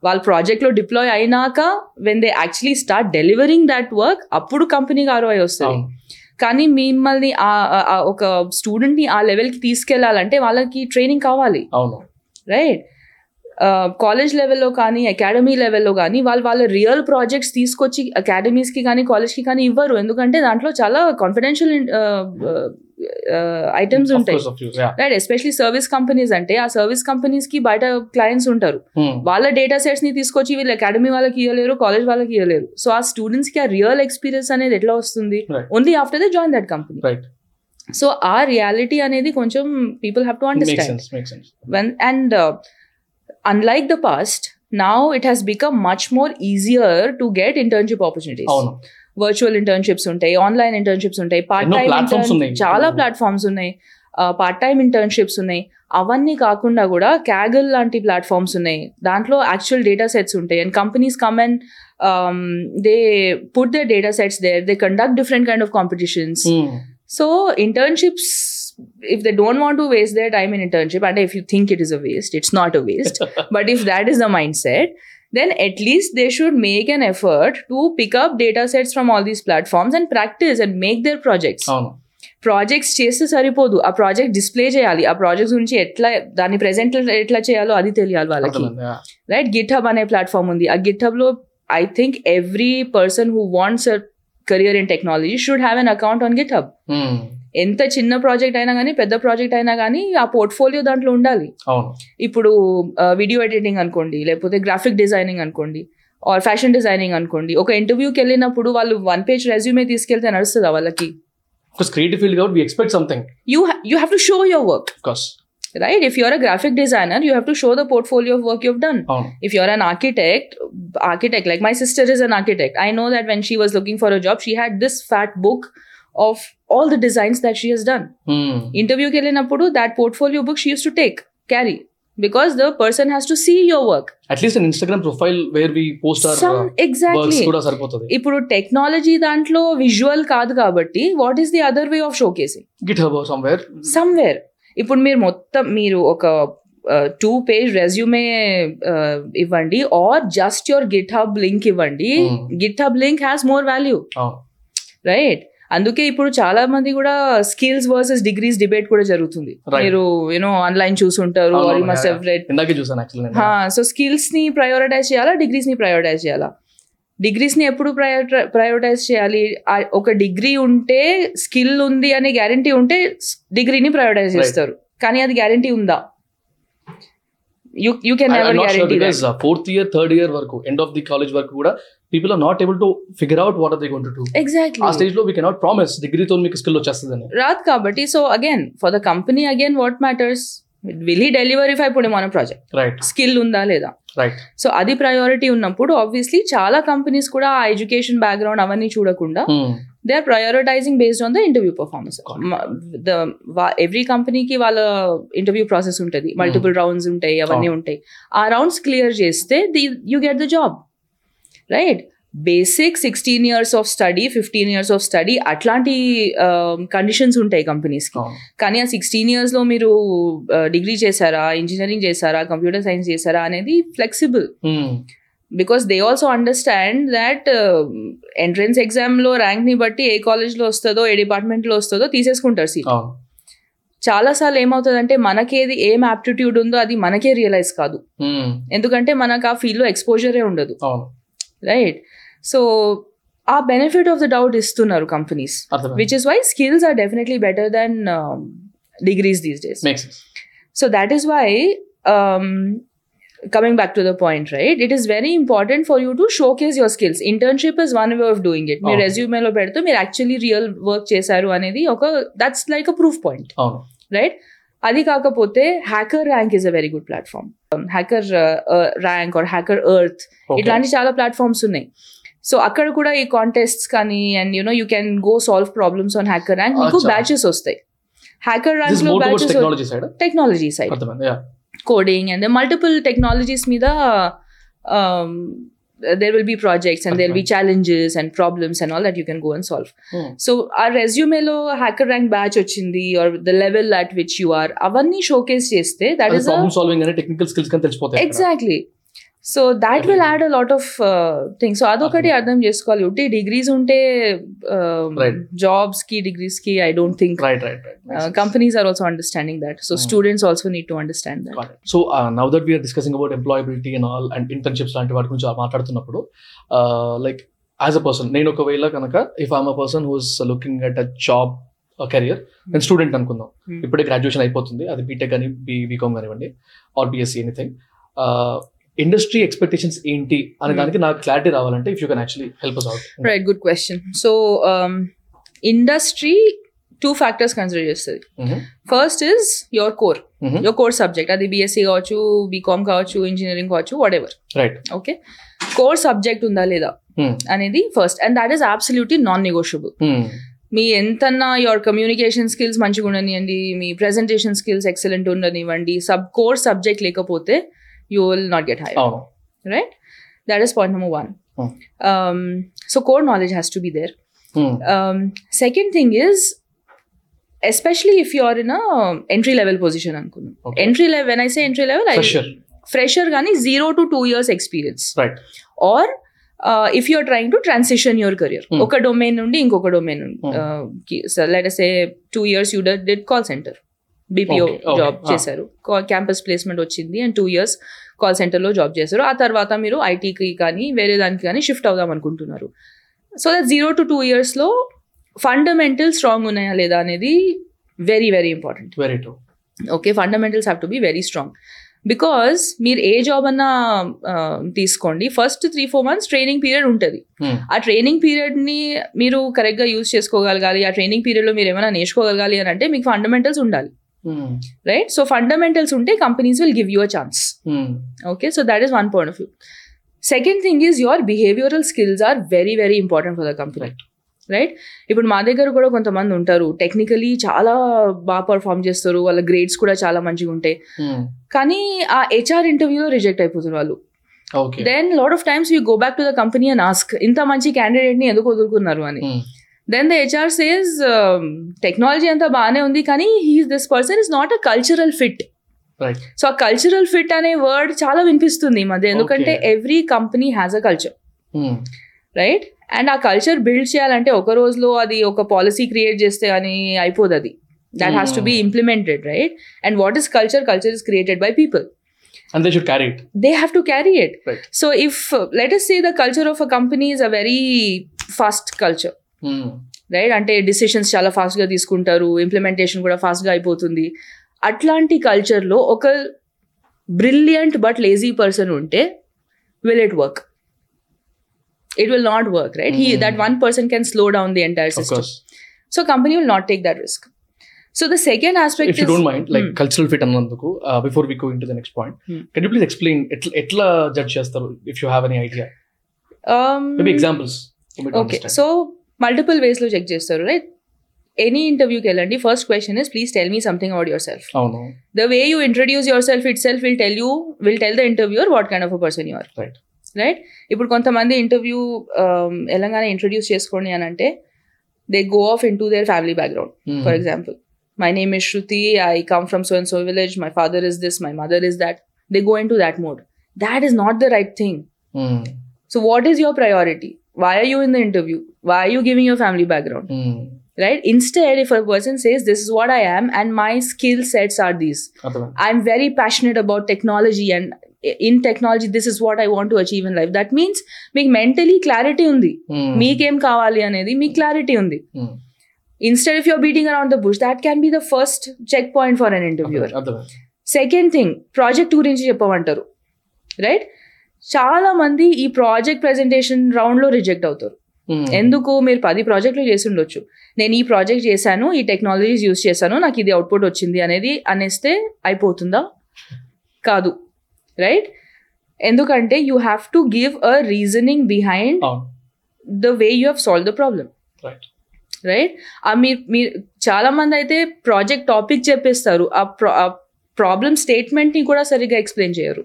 వాళ్ళ ప్రాజెక్ట్లో డిప్లాయ్ అయినాక when they actually start delivering that work అప్పుడు కంపెనీకి ఆర్ఓఐ వస్తుంది. కానీ మిమ్మల్ని ఒక స్టూడెంట్ని ఆ లెవెల్కి తీసుకెళ్ళాలంటే వాళ్ళకి ట్రైనింగ్ కావాలి. అవును. రైట్ కాలేజ్ లెవెల్లో కానీ అకాడమీ లెవెల్లో కానీ వాళ్ళు వాళ్ళ రియల్ ప్రాజెక్ట్స్ తీసుకొచ్చి అకాడమీస్కి కానీ కాలేజ్కి కానీ ఇవ్వరు. ఎందుకంటే దాంట్లో చాలా కాన్ఫిడెన్షియల్ ఐటమ్స్ Of ఉంటాయి. రైట్ ఎస్పెషలీ సర్వీస్ కంపెనీస్ అంటే ఆ సర్వీస్ కంపెనీస్కి బయట క్లయింట్స్ ఉంటారు Hmm. వాళ్ళ డేటా సెట్స్ని తీసుకొచ్చి వీళ్ళు అకాడమీ వాళ్ళకి ఇవ్వలేరు కాలేజ్ వాళ్ళకి ఇవ్వలేరు సో ఆ స్టూడెంట్స్కి ఆ రియల్ ఎక్స్పీరియన్స్ అనేది ఎట్లా వస్తుంది. Only after the join that company. So ఆ రియాలిటీ అనేది కొంచెం people have to understand. Makes sense. when and uh, unlike the past now it has become much more easier virtual internships ఉంటాయి online internships ఉంటాయి part time. చాలా platforms ఉన్నాయి. Part time internships ఉన్నాయి. అవన్నీ కాకుండా కూడా క్యాగల్ లాంటి ప్లాట్ఫామ్స్ ఉన్నాయి. దాంట్లో యాక్చువల్ డేటా సెట్స్ ఉంటాయి. And companies come and they put the data sets there they conduct different kind of competitions so internships if they don't want to waste their time in internship and if you think it is a waste it's not a waste. *laughs* But if that is the mindset then at least they should make an effort to pick up data sets from all these platforms and practice and make their projects. అవును. Projects చేస్తే సరిపోదు. ఆ project display చేయాలి. ఆ projects గురించి ఎట్లా దాన్ని present ఎట్లా చేయాలో అది తెలియాలి వాళ్ళకి. అర్థమైంది Yeah. రైట్ గిట్ హబ్ అనే ప్లాట్ఫామ్ ఉంది. ఆ గిట్ హబ్లో I think every person who wants a career in technology should have an account on GitHub Hmm. ఎంత చిన్న ప్రాజెక్ట్ అయినా కానీ పెద్ద ప్రాజెక్ట్ అయినా కానీ ఆ పోర్ట్ఫోలియో దాంట్లో ఉండాలి. ఇప్పుడు వీడియో ఎడిటింగ్ అనుకోండి లేకపోతే గ్రాఫిక్ డిజైనింగ్ అనుకోండి ఆర్ ఫ్యాషన్ డిజైనింగ్ అనుకోండి ఒక ఇంటర్వ్యూకి వెళ్ళినప్పుడు వాళ్ళు వన్ పేజ్ రెజ్యూమే తీసుకెళ్తే నడుస్తుందా వాళ్ళకి? బికాస్ క్రియేటివ్ ఫీల్డ్ కాబట్టి we expect something you you have to show your work portfolio of work you've done. అవును. If you're an architect architect like my sister is an architect. I know that when she was looking for a job she had this fat book of all the designs that she has done Hmm. ఇంటర్వ్యూకి వెళ్ళినప్పుడు that portfolio book she used to take carry because the person has to see your work at least on Instagram profile where we post our some works exactly uh, కూడా సరిపోతుంది ఇప్పుడు technology దాంట్లో visual కాదు కాబట్టి what is the other way of showcasing GitHub somewhere somewhere ఇప్పుడు మీరు మొత్తం మీరు ఒక టూ పేజ్ రెజ్యూమే ఇవ్వండి or just your GitHub link ఇవ్వండి Hmm. GitHub link has more value అవును రైట్ అందుకే ఇప్పుడు చాలా మంది కూడా స్కిల్స్ వర్సెస్ డిగ్రీస్ డిబేట్ కూడా జరుగుతుంది. మీరు యూనో ఆన్లైన్ చూసుంటారు సో స్కిల్స్ని ప్రయోరిటైజ్ చేయాలా డిగ్రీస్ని ప్రయోరిటైజ్ చేయాలా? డిగ్రీస్ని ఎప్పుడు ప్రయోరిటైజ్ చేయాలి? ఒక డిగ్రీ ఉంటే స్కిల్ ఉంది అనే గ్యారంటీ ఉంటే డిగ్రీని ప్రయోరిటైజ్. చేస్తారు. కానీ అది గ్యారంటీ ఉందా? You you can never guarantee because fourth year third year వరకు ఎండ్ ఆఫ్ ది కాలేజ్ వరకు కూడా people are not able to figure out what are they going to do ఆ ఎగ్జాక్ట్లీ స్టేజ్లో వీ కెనాట్ ప్రామిస్ డిగ్రీతో మీకు skill వచ్చేస్తుందని. రాదు కాబట్టి so again for the company again what matters will delivery five ఇప్పుడు మన ప్రాజెక్ట్ రైట్ స్కిల్ ఉందా లేదా? రైట్ సో అది ప్రయారిటీ ఉన్నప్పుడు ఆబ్వియస్లీ చాలా కంపెనీస్ కూడా ఆ ఎడ్యుకేషన్ బ్యాక్గ్రౌండ్ అవన్నీ చూడకుండా they are prioritising based on the interview performance the every కంపెనీకి వాళ్ళ ఇంటర్వ్యూ ప్రాసెస్ ఉంటుంది. మల్టిపుల్ రౌండ్స్ ఉంటాయి అవన్నీ ఉంటాయి. ఆ రౌండ్స్ క్లియర్ చేస్తే the you get the job right basic sixteen years of study fifteen years of study అట్లాంటి conditions ఉంటాయి కంపెనీస్కి కానీ ఆ సిక్స్టీన్ ఇయర్స్లో మీరు డిగ్రీ చేశారా ఇంజనీరింగ్ చేశారా కంప్యూటర్ సైన్స్ చేశారా అనేది flexible because they also understand that entrance ఎగ్జామ్లో ర్యాంక్ని బట్టి ఏ కాలేజ్లో వస్తుందో ఏ డిపార్ట్మెంట్లో వస్తుందో తీసేసుకుంటారు సీట్. చాలాసార్లు ఏమవుతుందంటే మనకేది ఏం యాప్టిట్యూడ్ ఉందో అది మనకే రియలైజ్ కాదు. ఎందుకంటే మనకు ఆ ఫీల్డ్లో ఎక్స్పోజరే ఉండదు. రైట్ సో ఆ బెనిఫిట్ ఆఫ్ ద డౌట్ ఇస్తున్నారు companies which is why skills are definitely better than degrees these days that is why, um, coming back to the point, right? It is very important for you to showcase your skills. Internship is one way of doing it. మీరు Oh. రెజ్యూమేలో పెడితే మీరు actually real work చేశారు అనేది ఒక that's like a proof point అవును right అది కాకపోతే HackerRank is a very good platform HackerRank or HackerEarth Okay. ఇట్లాంటి చాలా ప్లాట్ఫామ్స్ ఉన్నాయి సో అక్కడ కూడా ఈ కాంటెస్ట్స్ కానీ and you know you can go solve problems on HackerRank మీకు Acha. బ్యాచెస్ వస్తాయి hacker this ర్యాంక్లో more towards badges technology side technology side అర్థమైంది yeah coding and the multiple technologies మీద um, there will be projects and there will be challenges and problems and all that you can go and solve so ఆ రెజ్యూమేలో hacker rank batch వచ్చింది or the level at which you are అవన్నీ showcase చేస్తే that is problem solving అనే technical skills కానీ తెలిసిపోతాయి అక్కడ. so that will add a lot of things so అదొకటి అర్థం చేసుకోవాలి. ఉట్టి డిగ్రీస్ ఉంటే. జాబ్స్కి డిగ్రీస్కి I don't think right right right companies are also understanding that so. Students also need to understand that so now that we are discussing about employability and all and internships లాంటి వాటి గురించి మాట్లాడుతున్నప్పుడు like as a person నేను ఒకవేళ కనుక if I'm a person who's looking at a job career నేను student అనుకుందాం. Hmm. ఇప్పుడే గ్రాడ్యుయేషన్ అయిపోతుంది. అది బీటెక్ కానీ బీ బీకామ్ కానివ్వండి or BSc anything industry expectations ఏంటి అనే Hmm. దానికి నాకు క్లారిటీ రావాలంటే if you can actually help us out right good question so industry two factors consider చేస్తుంది. First is your core your core subject అది BSc కావచ్చు BCom కావచ్చు engineering కావచ్చు what ever right okay core subject ఉందా లేదా అనేది first and that is absolutely non negotiable మీ ఎంతన్నా your communication skills మంచిగా ఉండనివ్వండి మీ ప్రెజెంటేషన్ స్కిల్స్ ఎక్సలెంట్ ఉండనివ్వండి సబ్ కోర్ సబ్జెక్ట్ లేకపోతే You will not get high అవును right that is point number one Hmm. So core knowledge has to be there Hmm. um, second thing is especially if you're in a entry level position అనుకుందాం Okay. entry level when i say entry level I, Fresher. fresher కానీ zero to two years experience Right. Or if you're trying to transition your career Hmm. ఒక domain నుండి ఇంకొక domain Hmm. Let say two years you did call centre BPO. Job Ah. చేశారు campus placement వచ్చింది and two years call సెంటర్లో job చేశారు ఆ తర్వాత మీరు ఐటీకి కానీ వేరే దానికి కానీ షిఫ్ట్ అవుదాం అనుకుంటున్నారు so that zero to two ఇయర్స్లో ఫండమెంటల్ స్ట్రాంగ్ ఉన్నాయా లేదా అనేది very very important Very true. Okay fundamentals have to be very strong because మీరు ఏ జాబ్ అన్నా తీసుకోండి first three four months training period ఉంటుంది. ఆ ట్రైనింగ్ పీరియడ్ని మీరు కరెక్ట్గా యూజ్ చేసుకోగలగాలి ఆ ట్రైనింగ్ పీరియడ్లో మీరు ఏమైనా నేర్చుకోగలగాలి అని అంటే మీకు ఫండమెంటల్స్ ఉండాలి. రైట్ సో ఫండమెంటల్స్ ఉంటే companies will give you a chance. Okay so that is one point of view second thing is your behavioural skills are very very important for the company. Right ఇప్పుడు మా దగ్గర కూడా కొంతమంది ఉంటారు. Technically చాలా బాగా perform చేస్తారు. వాళ్ళ గ్రేడ్స్ కూడా చాలా మంచిగా ఉంటాయి. Hmm. కానీ ఆ హెచ్ఆర్ ఇంటర్వ్యూలో రిజెక్ట్ అయిపోతున్నారు వాళ్ళు. Then lot of times you go back to the company and ask ఇంత మంచి క్యాండిడేట్ని ఎందుకు వదులుకున్నారు? అని. Hmm. Then the HR says technology అంతా బాగానే ఉంది కానీ he's this person is not a cultural fit Right. So ఆ కల్చరల్ ఫిట్ అనే వర్డ్ చాలా వినిపిస్తుంది ఈ మధ్య ఎందుకంటే Okay. Every company has a culture Hmm. Right and ఆ కల్చర్ బిల్డ్ చేయాలంటే ఒక రోజులో అది ఒక పాలసీ క్రియేట్ చేస్తే అని అయిపోదు అది that has to be Hmm. Implemented right and what is culture culture is created by people And they should carry it. they have to carry it. Right. So if uh, let us say the culture of a company is a very fast culture, Hmm. Right అంటే decisions చాలా ఫాస్ట్గా తీసుకుంటారు implementation కూడా ఫాస్ట్గా అయిపోతుంది అట్లాంటి కల్చర్లో ఒక బ్రిలియంట్ బట్ లేజీ పర్సన్ ఉంటే will it work it will not work right he Hmm. That one person can slow down the entire system. So company will not take that risk so the second aspect If you don't mind, like Hmm. cultural fit అన్నందుకు before we go into the next point, Hmm. can you please explain ఎట్లా ఎట్లా judge చేస్తారు if you have any idea? Um, Maybe examples. for me to okay. So multiple వేస్లో check చేస్తారు right any ఇంటర్వ్యూకి వెళ్ళండి first question is please tell me something about yourself అవును. The way you introduce yourself itself will tell you will tell the interviewer what kind of a person you're Right. Right ఇప్పుడు కొంతమంది interview ఎలాగానే introduce చేసుకోండి అని అంటే they go off into their family background Hmm. For example my name is Shruti I come from so and so village my father is this my mother is that they go into that mode that is not the right thing Hmm. So, what is your priority? Why are you in the interview? Why are you giving your family background? Hmm. Right? Instead, if a person says, This is what I am, and my skill sets are these, అర్థమైంది. I'm very passionate about technology, and in technology, this is what I want to achieve in life. That means మీకు mentally clarity ఉంది Hmm. మీకేం కావాలి అనేది మీకు clarity ఉంది Hmm. Instead if you're beating around the bush that can be the first check point for an interviewer అర్థమైంది. Second thing project గురించి చెప్పమంటారు రైట్ చాలా మంది ఈ ప్రాజెక్ట్ ప్రెజెంటేషన్ రౌండ్లో రిజెక్ట్ అవుతారు. ఎందుకు? మీరు పది ప్రాజెక్టులు చేసి ఉండొచ్చు. నేను ఈ ప్రాజెక్ట్ చేశాను ఈ టెక్నాలజీస్ యూస్ చేశాను నాకు ఇది అవుట్పుట్ వచ్చింది అనేది అనేస్తే అయిపోతుందా? కాదు. రైట్? ఎందుకంటే you have to give a reasoning behind. The way you have solve the problem. Right. మీరు మీరు చాలా మంది అయితే ప్రాజెక్ట్ టాపిక్ చెప్పేస్తారు. ఆ ప్రాబ్లమ్ స్టేట్మెంట్ని కూడా సరిగ్గా ఎక్స్ప్లెయిన్ చేయరు.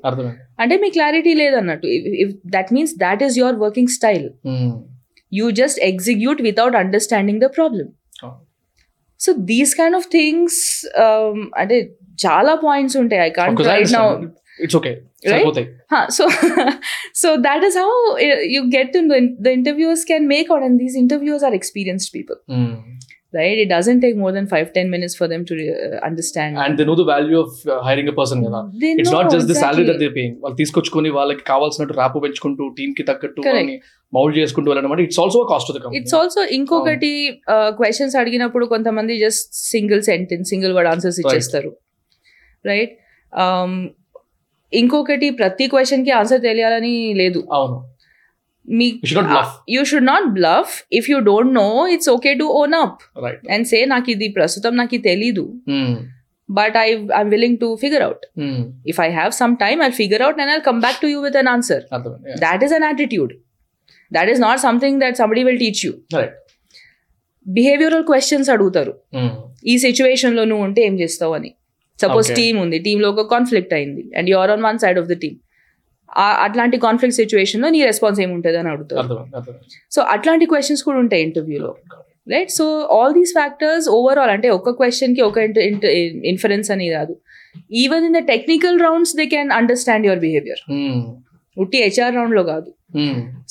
అంటే మీ క్లారిటీ లేదన్నట్టు if that means that is your working style. You just execute without understanding the problem. So these kind of things అంటే చాలా పాయింట్స్ ఉంటాయి I can't right now okay. Right? సరిపోతాయి. so *laughs* so that is how uh, you get to know the interviewers can make out right? It doesn't take more than five ten minutes for them to uh, understand. And they know the value of uh, hiring a person కదా. It's not just the salary that. They paying వాళ్ళు తీసుకొచ్చుకొని వాళ్ళకి కావాల్సినట్టు rap పెంచుకుంటూ టీమ్కి తగ్గట్టు. Mould చేసుకుంటూ వెళ్ళడం it's also cost company it's also ఇంకొకటి క్వశ్చన్స్ అడిగినప్పుడు కొంతమంది just single sentence single word answers ఇచ్చేస్తారు. రైట్ ఇంకొకటి ప్రతి క్వశ్చన్కి ఆన్సర్ తెలియాలని లేదు. అవును. మీ you should not bluff you not if you don't know it's okay to own up and say నాకు ఇది ప్రస్తుతం నాకు తెలీదు but I I'm willing to figure out if I have some time I figure out and I come back to you with an answer is an attitude. That is not something that somebody will teach you. Right behavioural questions అడుగుతారు. ఈ సిచ్యువేషన్లో నువ్వు ఉంటే ఏం చేస్తావు అని. Suppose. Team ఉంది. టీమ్లో ఒక కాన్ఫ్లిక్ట్ అయింది. And you're on one side of the team అట్లాంటి కాన్ఫ్లిక్ట్ సిచ్యువేషన్లో నీ రెస్పాన్స్ ఏముంటుంది అని అడుగుతారు. అర్థమైంది సో అట్లాంటి క్వశ్చన్స్ కూడా ఉంటాయి ఇంటర్వ్యూలో right so all these factors overall అంటే ఒక క్వశ్చన్కి ఒక ఇన్ఫరెన్స్ అని కాదు. Even in the technical rounds they can understand your behaviour ఉట్టి హెచ్ఆర్ రౌండ్లో కాదు.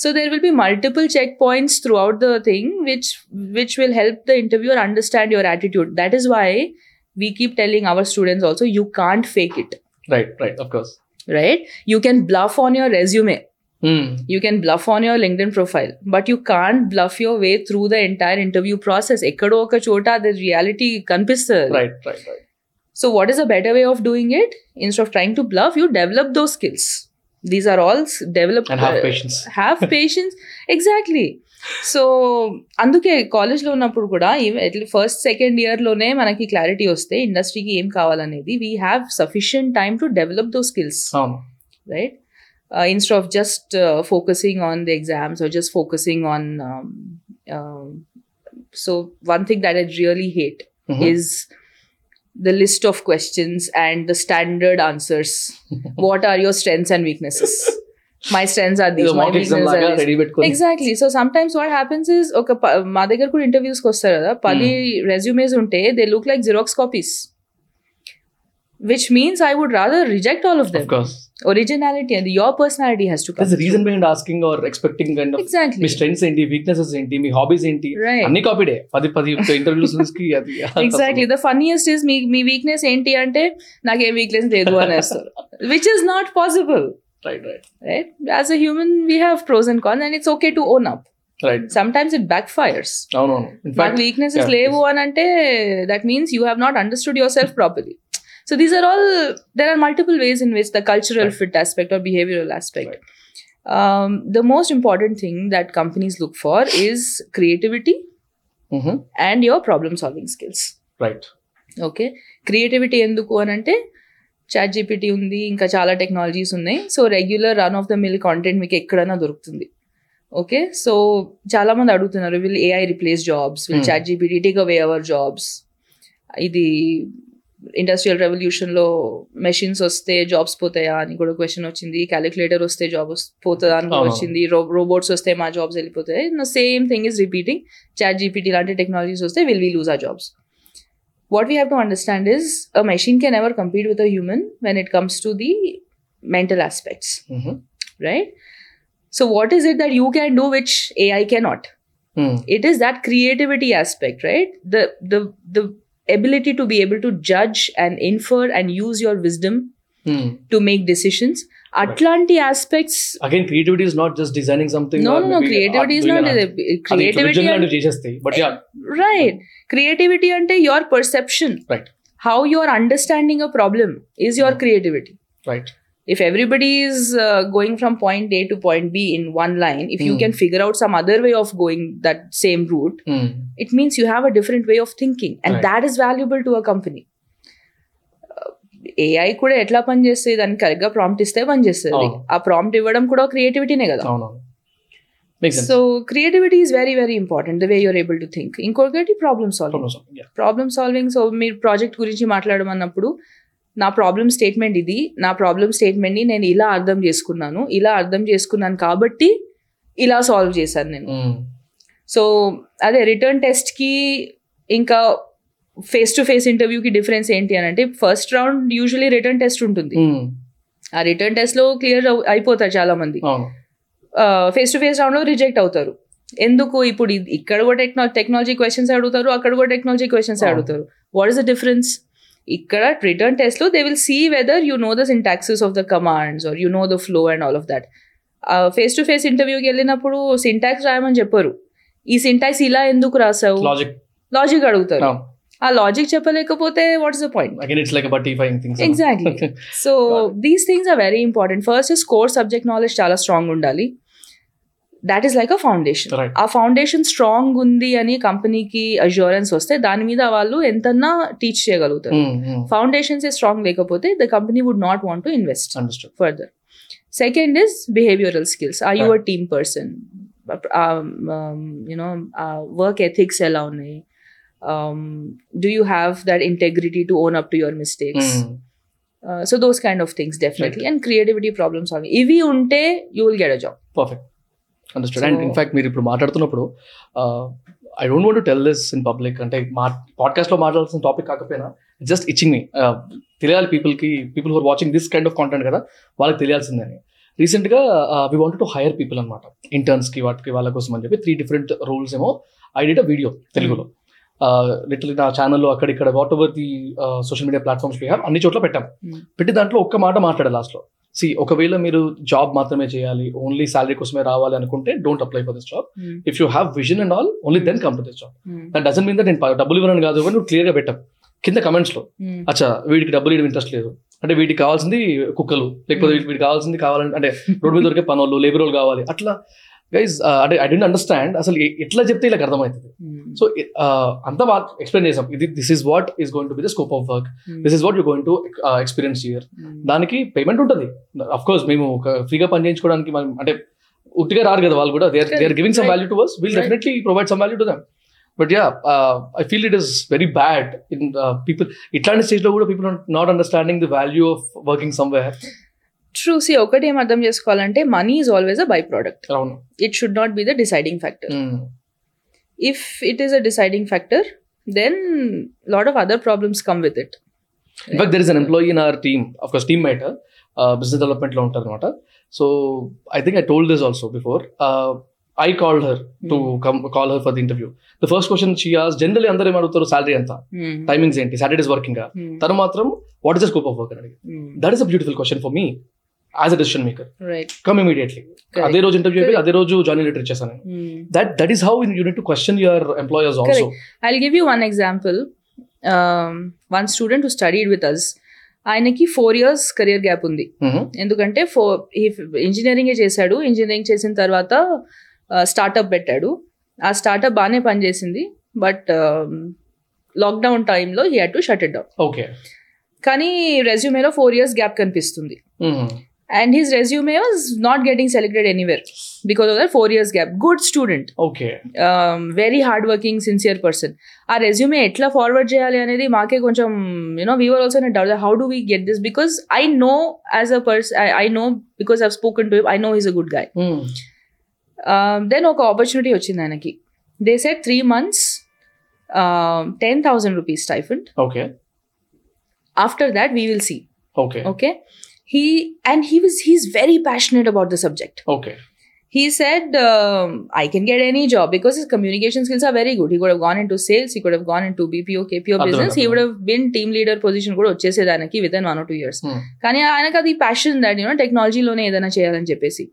So there will be multiple checkpoints throughout the thing which which will help the interviewer understand your attitude. That is why we keep telling our students also you can't fake it. Right right of course right? You can bluff on your resume. Mm. You can bluff on your LinkedIn profile, but you can't bluff your way through the entire interview process. Ekkado oka chota, the reality can Right, right, right. So, what is a better way of doing it? Instead of trying to bluff, you develop those skills. These are all developed. And have uh, patience. Have *laughs* patience. Exactly. So అందుకే కాలేజ్లో ఉన్నప్పుడు కూడా first second ఇయర్లోనే మనకి clarity వస్తే ఇండస్ట్రీకి ఏం కావాలనేది we have sufficient time to develop those skills అవును right? Uh, instead of just uh, focusing on the exams or just focusing on. Um, um, so, one thing that I really hate Mhm. is the list of questions and the standard answers. what are your strengths and weaknesses? My strengths are these. ఏదో My mock exam weaknesses లాగా are these. Ready పెట్టుకొని exactly so sometimes what happens is ఒక ప- మా దగ్గర కూడా interviews కి వస్తారు కదా పది రెజ్యూమేస్ ఉంటే they look like Xerox copies which means I would rather reject all of of them course originality and your personality has to that's reason behind asking or expecting kind of me exactly strengths ఏంటి weaknesses ఏంటి మీ hobbies ఏంటి right అన్ని కాపీడే పది పది interviews కి అది exactly the funniest is మీ మీ వీక్నెస్ ఏంటి అంటే నాకేం వీక్నెస్ లేదు అనేస్తారు which is not possible Right right right as a human we have pros and cons and it's okay to own up right sometimes it backfires అవునవును నాకు in fact weaknesses yeah, లేవు అని అంటే that means you have not understood yourself properly so these are all there are multiple ways in which the cultural Right. Fit aspect or behavioural aspect the most important thing that companies look for is creativity and your problem solving skills right okay creativity ఎందుకు అని అంటే chat GPT ఉంది ఇంకా చాలా technologies ఉన్నాయి. So regular run of the mill content మీకు ఎక్కడైనా దొరుకుతుంది. ఓకే? సో చాలా మంది అడుగుతున్నారు will AI replace jobs will. ChatGPT take away our jobs ఇది ఇండస్ట్రియల్ రెవల్యూషన్లో మెషిన్స్ వస్తే జాబ్స్ పోతాయా అని కూడా క్వశ్చన్ వచ్చింది. క్యాలిక్యులేటర్ వస్తే జాబ్ పోతుందా అని కూడా. వచ్చింది. రోబోట్స్ వస్తే మా జాబ్స్ వెళ్ళిపోతాయి. Same thing is repeating ChatGPT లాంటి టెక్నాలజీస్ వస్తే విల్ వీ లూజ్ ఆ jobs what we have to understand is a machine can never compete with a human when it comes to the mental aspects mm-hmm. right? So what is it that you can do which ai cannot? Hmm. It is that creativity aspect right? The the the ability to be able to judge and infer and use your wisdom hmm. to make decisions Atlanti aspects. Again, creativity is not just designing something. No, no, creativity is not. Creativity and, but yeah. Right. Creativity and your perception. Right. How you are understanding a problem is your mm-hmm. creativity. Right. If everybody is uh, going from point A to point B in one line, if you mm. can figure out some other way of going that same route, mm. it means you have a different way of thinking. And that is valuable to a company. AI కూడా ఎట్లా పనిచేస్తుంది? దానికి కరెక్ట్గా prompt ఇస్తే పనిచేస్తుంది. ఆ prompt ఇవ్వడం కూడా క్రియేటివిటీనే కదా. So creativity is very very important the way you're able to think ఇంకొకటి problem solving problem solving so మీరు ప్రాజెక్ట్ గురించి మాట్లాడమన్నప్పుడు నా ప్రాబ్లమ్ స్టేట్మెంట్ ఇది నా ప్రాబ్లమ్ స్టేట్మెంట్ని నేను ఇలా అర్థం చేసుకున్నాను ఇలా అర్థం చేసుకున్నాను కాబట్టి ఇలా సాల్వ్ చేశాను నేను. సో అదే రిటర్న్ టెస్ట్కి ఇంకా ఫేస్ టు ఫేస్ ఇంటర్వ్యూకి డిఫరెన్స్ ఏంటి అని అంటే first round usually written test ఉంటుంది. ఆ రిటర్న్ టెస్ట్లో క్లియర్ అయిపోతారు చాలా మంది ఫేస్ టు ఫేస్ రౌండ్లో రిజెక్ట్ అవుతారు. ఎందుకు ఇప్పుడు ఇక్కడ కూడా టెక్నా టెక్నాలజీ క్వశ్చన్స్ అడుగుతారు అక్కడ కూడా టెక్నాలజీ క్వశ్చన్స్. అడుగుతారు. వాట్ ఇస్ ద డిఫరెన్స్ ఇక్కడ రిటర్న్ టెస్ట్లో they will see whether you know the syntaxes of the commands or you know the flow and all of that face to face ఇంటర్వ్యూకి వెళ్ళినప్పుడు syntax రాయమని చెప్పరు. ఈ syntax ఇలా ఎందుకు రాసావు? లాజిక్ అడుగుతారు. ఆ logic చెప్పలేకపోతే what's the point again it's like బట్టిఫైయింగ్ things Exactly. So these things are very important first is core subject knowledge చాలా స్ట్రాంగ్ ఉండాలి that is like a foundation ఆ ఫౌండేషన్ స్ట్రాంగ్ ఉంది అని కంపెనీకి అష్యూరెన్స్ వస్తే దాని మీద వాళ్ళు ఎంతన్నా టీచ్ చేయగలుగుతారు. ఫౌండేషన్స్ స్ట్రాంగ్ లేకపోతే the company would not want to invest. Second is behavioral skills. Are you a team person? You know work ethics ఎలా ఉన్నాయి? Do you have that integrity to own up to your mistakes so those kind of things definitely and creativity problem solving ఇవి ఉంటే you will get a job perfect understood and So- in fact మీరు ఇప్పుడు మాట్లాడుతున్నప్పుడు I don't want tell this in public అంటే మా పాడ్కాస్ట్లో మాట్లాడాల్సిన topic కాకపోయినా జస్ట్ ఇచ్చింగ్ మీ తెలియాలి పీపుల్కి people who're watching this kind of content కదా వాళ్ళకి తెలియాల్సిందని. రీసెంట్గా we want to hire people అనమాట ఇంటర్న్స్కి వాటికి వాళ్ళ కోసం అని చెప్పి త్రీ డిఫరెంట్ రోల్స్ ఏమో ఐ డిడ్ అ వీడియో తెలుగులో. లిటిల్ నా ఛానల్లో అక్కడ ఇక్కడ whatever the social media platforms we have అన్ని చోట్ల పెట్టాం. Hmm. పెట్టి దాంట్లో ఒక్క మాట మాట్లాడాలి లాస్ట్లో సి ఒకవేళ మీరు జాబ్ మాత్రమే చేయాలి ఓన్లీ శాలరీ కోసమే రావాలి అనుకుంటే don't apply for this job if you have vision and all only then come to this job that doesn't mean that నేను డబ్బులు ఇవ్వను కాదు కానీ నువ్వు క్లియర్గా పెట్టాం కింద comments లో. అచ్చా వీడికి డబ్బులు ఇవ్వడం ఇంట్రెస్ట్ లేదు. అంటే వీటికి కావాల్సింది కుక్కలు లేకపోతే Hmm. వీటికి కావాల్సింది కావాలంటే అంటే రోడ్ మీద దొరికే పనులు లేబర్ వాళ్ళు కావాలి. అట్లా గైజ్ అంటే ఐ డెంట్ అండర్స్టాండ్ అసలు ఎట్లా చెప్తే ఇలా అర్థమవుతుంది. సో అంతా బాగా ఎక్స్ప్లెయిన్ చేసాం. ఇది this is what is going to be the scope of work this is what you going to experience year దానికి పేమెంట్ ఉంటుంది. అఫ్ కోర్స్ మేము ఫ్రీగా పని చేయించుకోవడానికి అంటే ఉట్టిగా రారు కదా వాళ్ళు కూడా. They they are giving some. Value to ours will. Definitely provide some value to them but yeah I feel it is very bad in people ఇట్లాంటి స్టేజ్లో కూడా people not understanding the value of working somewhere true see ఒకటి ఏం అర్థం చేసుకోవాలంటే money is always a by product it should not be the deciding factor if it is a deciding factor then lot of other problems come with it. In fact there is an employee in our team of course teammate business డెవలప్మెంట్లో ఉంటారు అనమాట so I think I told this also before I called her to come call her for the interview the first question she as generally అందరూ ఏం అడుగుతారు salary ఎంత? Hmm. Timings ఏంటి? Saturdays working Hmm. తను మాత్రం what is the scope of work అని Hmm. That is a beautiful question for me as a decision maker right. Come immediately. అదే రోజు ఇంటర్వ్యూ అయిపోయి. అదే రోజు జాయిన్ లెటర్ ఇచ్చేసాను. That that is how you need to question your employers also i'll give you one example. Um, one student who studied with us ఆయనకి four years career gap ఉంది. ఎందుకంటే four ఇంజనీరింగే చేశాడు engineering చేసిన తర్వాత startup పెట్టాడు. ఆ startup బాగానే పనిచేసింది బట్ లాక్డౌన్ టైంలో he had to shut it down okay కానీ రెజ్యూమేలో ఫోర్ ఇయర్స్ గ్యాప్ కనిపిస్తుంది. And his resume was not getting selected anywhere because of that four years gap good student okay very hard working sincere person ఆ resume ఎట్లా forward చేయాలి అనేది మాకే కొంచెం you know we're also doubt how do we get this because I know as a person I know because I've spoken to I know is a good guy then ఒక opportunity వచ్చింది ఆయనకి they set three months ten thousand rupees stipend okay after that we will see okay okay? he and he was he's very passionate about the subject okay he said um, i can get any job because his communication skills are very good he could have gone into sales he could have gone into bpo kpo అర్థమైంది, business he would have been team leader position కూడా వచ్చేసేదానికి within one or two years కానీ ఆయనకు అది passion that you know టెక్నాలజీలోనే ఏదైనా చేయాలని చెప్పేసి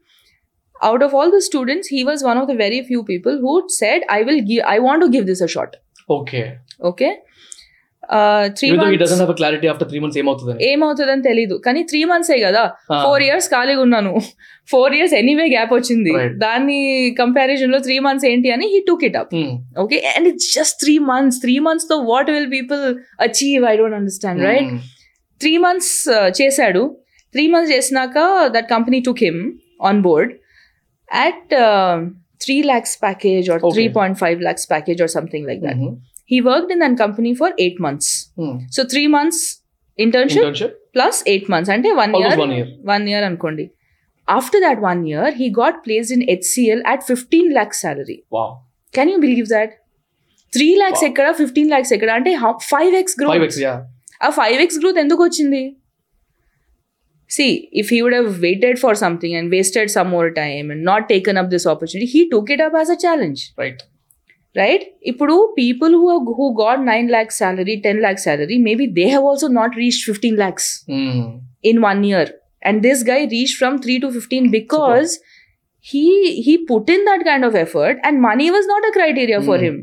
out of all the students he was one of the very few people who said I will give I want to give this a short okay okay Three months have a clarity after three months ఏమవుతుందని? తెలీదు. కానీ three మంత్సే కదా? Four years ఖాళీగా ఉన్నాను. Four years anyway gap వచ్చింది. దాన్ని కంపారిజన్లో three months ఏంటి అని he took it up okay and it's just three months three మంత్స్తో what will people achieve I don't understand right three months చేశాడు. త్రీ మంత్స్ చేసినాక that company took him on board at three lakhs package or. Three point five lakhs package or something like that he work in that company for eight months hmm. So three months internship Internship? Plus eight months అంటే one Almost year one year. One year అనుకోండి after that one year he got placed in HCL at fifteen lakhs salary Wow. Can you believe that three lakhs. ఎక్కడ fifteen lakhs ఎక్కడ అంటే five X Five growth X, yeah. ఆ five X growth ఎందుకు వచ్చింది see if he would have waited for something and wasted some more time and not taken up this opportunity he took it up as a challenge Right. Right ఇప్పుడు people who who got nine lakhs salary ten lakhs salary maybe they have also not reach fifteen lakhs Hmm. in one year and this guy reached from 3 to 15 because he he put in that kind of effort and money was not a criteria for Hmm. him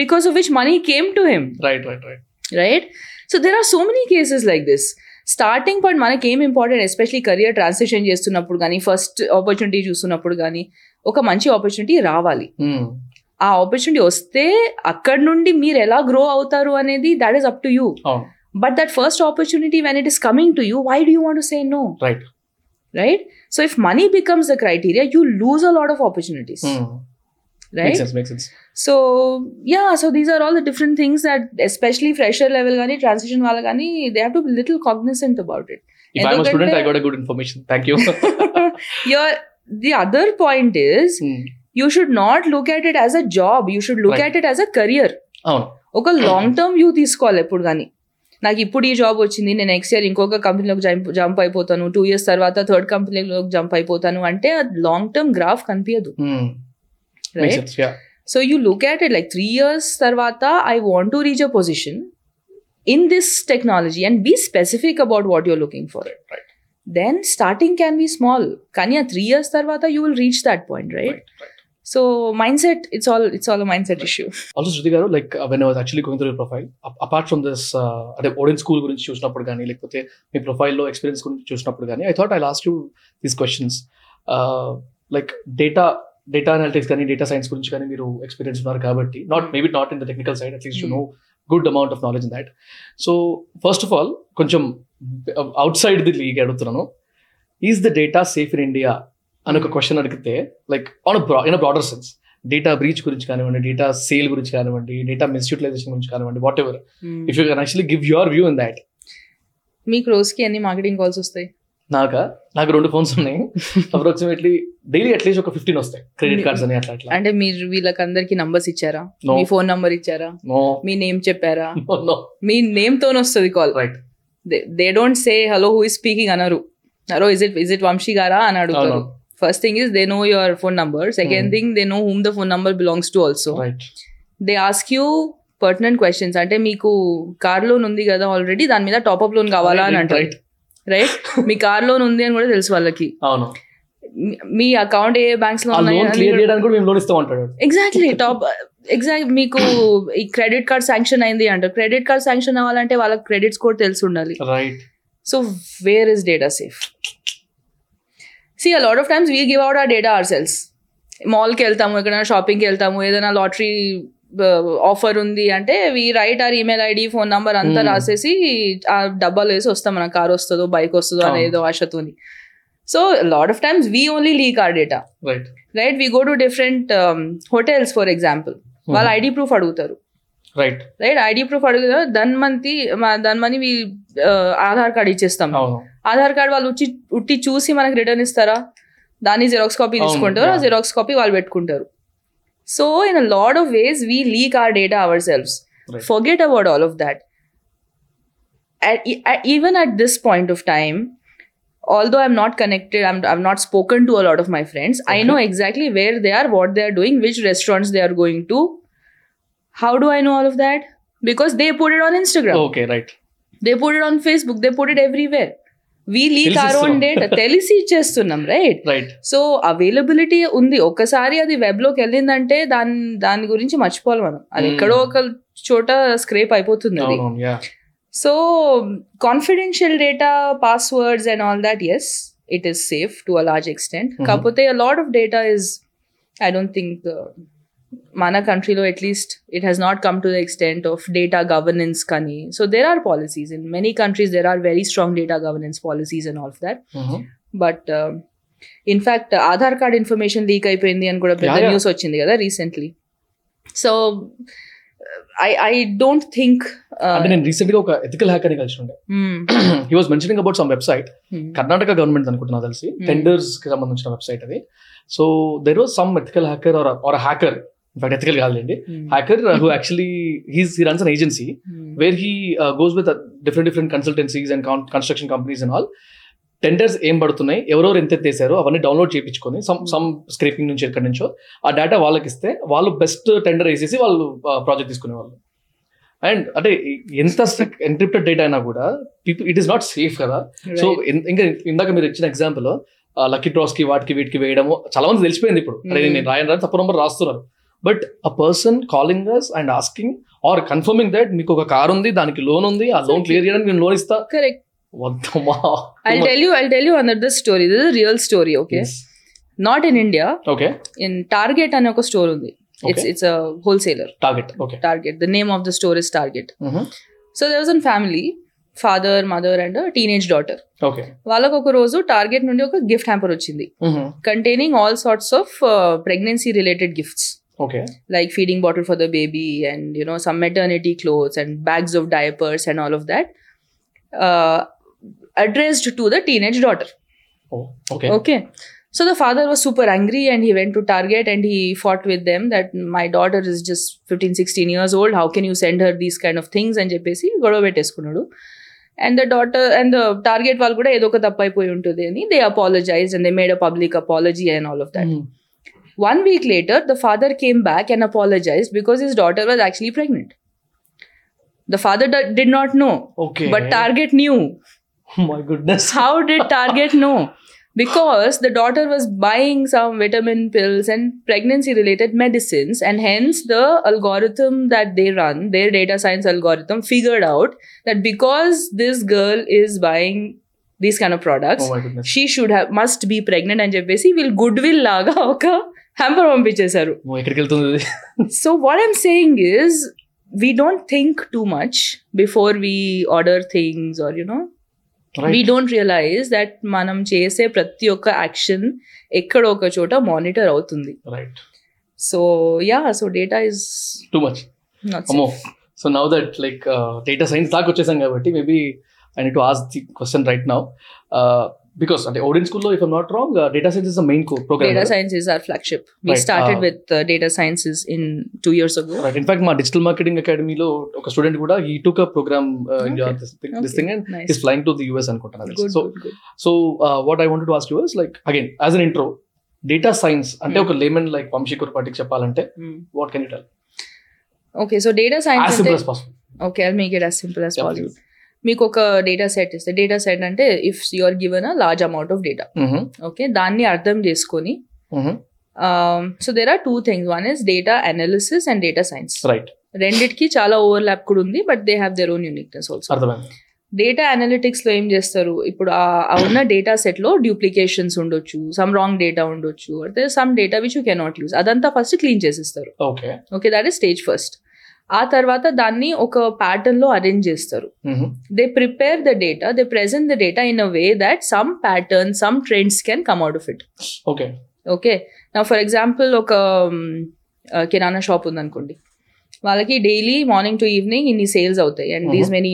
because of which money came to him Right, right, right. right so there are so many cases like this starting point మనకి ఏం important especially career transition చేస్తున్నప్పుడు కానీ first opportunity చూస్తున్నప్పుడు కానీ ఒక మంచి opportunity రావాలి Hmm. ఆ ఆపర్చునిటీ వస్తే అక్కడ నుండి మీరు ఎలా గ్రో అవుతారు అనేది that is up to you అవును But that first opportunity, when it is coming to you, why do you want to say no? Right. Right? So, if money becomes the criteria, you lose a lot of opportunities. Hmm. right Makes sense, makes sense. so yeah so these are all the different things that especially fresher level gani transition wala gani they have to be little cognizant about it If I'm a student, I ఎందుకంటే- got a good information. Thank you. *laughs* your the other point is Hmm. You should not look at it as a job. You should look Right. at it as a career. అవును. ఒక long term view తీసుకోవాలి ఎప్పుడు కానీ నాకు ఇప్పుడు ఈ job వచ్చింది నేను నెక్స్ట్ ఇయర్ ఇంకొక కంపెనీలోకి జంప్ జంప్ అయిపోతాను. టూ ఇయర్స్ తర్వాత థర్డ్ కంపెనీలోకి జంప్ అయిపోతాను. అంటే లాంగ్ టర్మ్ గ్రాఫ్ కనిపించదు Hmm. Makes right sense. Yeah. So you look at it like three years తర్వాత I want to reach a position in this technology and be specific about what you're looking for Right. Then starting can be small కానీ ఆ three years తర్వాత you will reach that point right so set it's all it's all mindset issue also Shruti గారు like when was actually going through profile apart from this అదే Odean school గురించి చూసినప్పుడు కానీ లేకపోతే మీ ప్రొఫైల్లో ఎక్స్పీరియన్స్ గురించి చూసినప్పుడు కానీ I thought I lost you these questions like data data analytics కానీ డేటా సైన్స్ గురించి కానీ మీరు ఎక్స్పీరియన్స్ ఉన్నారు కాబట్టి not maybe not in the technical side at least you know good amount of knowledge in that so first of all కొంచెం outside the league అడుగుతున్నాను. Is the data safe in India అని ఒక question అడిగితే like on in broader sense data breach గురించి కానివ్వండి data sale గురించి కానివ్వండి data misutilization గురించి కానివ్వండి whatever if you can actually give your view in that మీకు రోజుకి ఎన్ని మార్కెటింగ్ కాల్స్ వస్తాయి? నాక? నాకు రెండు ఫోన్స్ ఉన్నాయి. అప్రాక్సిమేట్లీ డైలీ అట్లీస్ట్ ఒక ఫిఫ్టీన్ వస్తాయి. క్రెడిట్ కార్డ్స్ అని అట్లా అట్లా. అంటే మీరు వీళ్ళకి అందరికి నంబర్స్ ఇచ్చారా. మీ ఫోన్ నంబర్ ఇచ్చారా? మీ నేమ్ చెప్పారా? *laughs* మీ నేమ్ తోనే వస్తుంది call right they don't say hello who is speaking అనరు. Hello is it is it Vamsi గారా? అని అడుగుతారు. First thing is they know your phone number second Hmm. Thing they know whom the phone number belongs to also right they ask you pertinent questions అంటే మీకు car loan ఉంది కదా already దాని మీద top-up loan కావాలా అని అంటారు. Right మీ కార్ లోన్ ఉంది అని కూడా తెలుసు వాళ్ళకి. అవును. మీ- అకౌంట్ ఏ బ్యాంక్స్లో ఎగ్జాక్ట్లీ టాప్ ఎగ్జాక్ట్ మీకు ఈ క్రెడిట్ కార్డ్ శాంక్షన్ అయింది అంటారు. క్రెడిట్ కార్డ్ శాంక్షన్ అవ్వాలంటే వాళ్ళకి క్రెడిట్ స్కోర్ తెలిసి ఉండాలి right so where is data safe see a lot of times we give out uh data ourselves మాల్కి వెళ్తాము ఎక్కడైనా షాపింగ్కి వెళ్తాము ఏదైనా లాటరీ ఆఫర్ ఉంది అంటే we write our email ID phone number అంతా Hmm. రాసేసి ఆ డబ్బాలు వేసి వస్తాం మన కార్ వస్తుందో బైక్ వస్తుందో. అనేదో ఆశతోని. So lot of times we only leak our data right we go to different hotels for example వాళ్ళు ఐడి ప్రూఫ్ అడుగుతారు. రైట్ రైట్ ఐడి ప్రూఫ్ అడుగుతారు దాని మంతి దాని మనీ వీ ఆధార్ కార్డ్ ఇచ్చేస్తాం ఆధార్ కార్డ్ వాళ్ళు ఉచ్చి ఉట్టి చూసి మనకి రిటర్న్ ఇస్తారా? దాన్ని జిరాక్స్ కాపీ తీసుకుంటారు. జిరాక్స్ కాపీ వాళ్ళు పెట్టుకుంటారు. So in a lot of ways we leak our data ourselves. Forget about all of that even at this point of time although i'm not connected I'm, i've not spoken to a lot of my friends i Okay. know exactly where they are what they are doing which restaurants they are going to how do i know all of that? Because they put it on instagram. Okay right they put it on facebook. They put it everywhere. We leak our own తెలిసిస్తున్నాం. data. తెలిసి ఇచ్చేస్తున్నాం right right so availability ఉంది. ఒక్కసారి అది వెబ్లోకి వెళ్ళిందంటే దాని దాని గురించి మర్చిపోవాలి మనం అది Hmm. ఎక్కడో ఒక చోట స్క్రేప్ అయిపోతుంది అది. అవును yeah so confidential data passwords and all that as it is safe to a large extent Mhm. కాకపోతే lot of data is I don't think మన కంట్రీలో at least it has not come to the extent of data governance కానీ. So there are policies in many countries there are very strong data governance policies and all that but in fact Aadhaar card information leak అయిపోయింది అని కూడా పెద్ద. News వచ్చింది కదా recently so I I don't think అంటే నేను రీసెంట్గా ఒక ఎథికల్ హ్యాకర్ని కలిసి ఉండే. He was mentioning about some website Karnataka government అనుకుంటున్నా తెలిసి. Hmm. టెండర్స్కి సంబంధించిన వెబ్సైట్ అది. So there was some ethical hacker or hacker in fact ethical కాదండి hacker who actually he's he runs an agency where he goes with different different consultancies and construction companies and all tenders ఏం పడుతున్నాయి? ఎవరెవరు ఎంత ఎత్తేసారో అవన్నీ download చేయించుకొని some some scraping నుంచి ఎక్కడి నుంచో ఆ డేటా వాళ్ళకి ఇస్తే వాళ్ళు బెస్ట్ టెండర్ వేసేసి వాళ్ళు ప్రాజెక్ట్ తీసుకునే వాళ్ళు అండ్ అంటే ఎంత ఎన్క్రిప్టెడ్ డేటా అయినా కూడా people it is not safe కదా. సో ఇంకా ఇందాక మీరు ఇచ్చిన ఎగ్జాంపుల్ లక్కీ డ్రాస్కి వాటికి వీటికి వేయడము చాలా మంది తెలిసిపోయింది ఇప్పుడు. Hmm. నేను రాయను రాని తప్పు నెంబర్ రాస్తున్నారు. But a person calling us and asking or confirming that మీకు ఒక కార్ ఉంది దానికి లోన్ ఉంది ఆ లోన్ క్లియర్ చేయడానికి నేను లోన్ ఇస్తా? కరెక్ట్ వద్దమ్మా I tell you I tell you another story this real story okay not in India okay in Target అనే ఒక స్టోర్ ఉంది. It's. It's wholesaler Target okay Target the name of the store is Target so there was an family father mother and teenage daughter వాళ్ళకు ఒక రోజు Target నుండి ఒక gift hamper వచ్చింది. Containing all sorts of pregnancy related gifts okay like feeding bottle for the baby and you know some maternity clothes and bags of diapers and all of that uh, addressed to the teenage daughter okay okay so the father was super angry and he went to target and he fought with them that my daughter is just 15 16 years old how can you send her these kind of things అని చెప్పేసి గొడవ పెట్టేసుకున్నాడు and the daughter and the target వాళ్ళు కూడా ఏదో ఒక తప్పు అయిపోయి ఉంటుంది అని they apologise and they made a public apology and all of that one week later, the father came back and apologized because his daughter was actually pregnant. The father d- did not know. Okay. But Target knew. *laughs* My goodness. How did Target know? Because the daughter was buying some vitamin pills and pregnancy related medicines, and hence the algorithm that they run, their data science algorithm, figured out that because this girl is buying these kind of products, oh she should have must be pregnant. And जब will goodwill laga okay. Hamper పంపించేశారు. ఎక్కడికి వెళ్తుంది? So what I'm saying is we don't think too much before we order things or you know we. Don't realise that మనం చేసే ప్రతి ఒక్క action ఎక్కడో ఒక చోట మానిటర్ అవుతుంది. Right so ya so data is too much so now that like data science దాకా వచ్చేసాం కాబట్టి maybe I need to ask the question right now because అంటే ఓడియన్ స్కూల్లో if not wrong data science is the main program data science is our flagship we Right. Started Ah. With data sciences in two years ago right in fact మా digital marketing అకాడమీలో ఒక student కూడా ఈ took a program this thing and niece is flying to the US అనుకుంటున్నాను good so good good so what I want to ask us like again as an intro data science అంటే Hmm. ఒక layman like Vamsi కురపాటికి చెప్పాలంటే what can you tell okay so data science as okay I make it as simple as possible మీకు ఒక data set ఇస్తే data set అంటే if you are given a large amount of data. Okay దాన్ని అర్థం చేసుకొని. So there are two things one is data analysis and data science right రెండిటికి చాలా overlap కూడా ఉంది but they have their own uniqueness also data అనలిటిక్స్లో ఏం చేస్తారు? ఇప్పుడు ఆ ఆ ఉన్న డేటా సెట్లో డ్యూప్లికేషన్స్ ఉండొచ్చు సమ్ రాంగ్ డేటా ఉండొచ్చు అంటే some data which you cannot use అదంతా ఫస్ట్ క్లీన్ చేసిస్తారు. Okay okay that is stage first ఆ తర్వాత దాన్ని ఒక ప్యాటర్న్లో అరేంజ్ చేస్తారు. they prepare the data they present the data in a way that some patterns some trends can come out of it. Okay okay? Now for example ఒక kirana shop ఉందనుకోండి. వాళ్ళకి daily morning to evening ఇన్ని sales అవుతాయి. And these many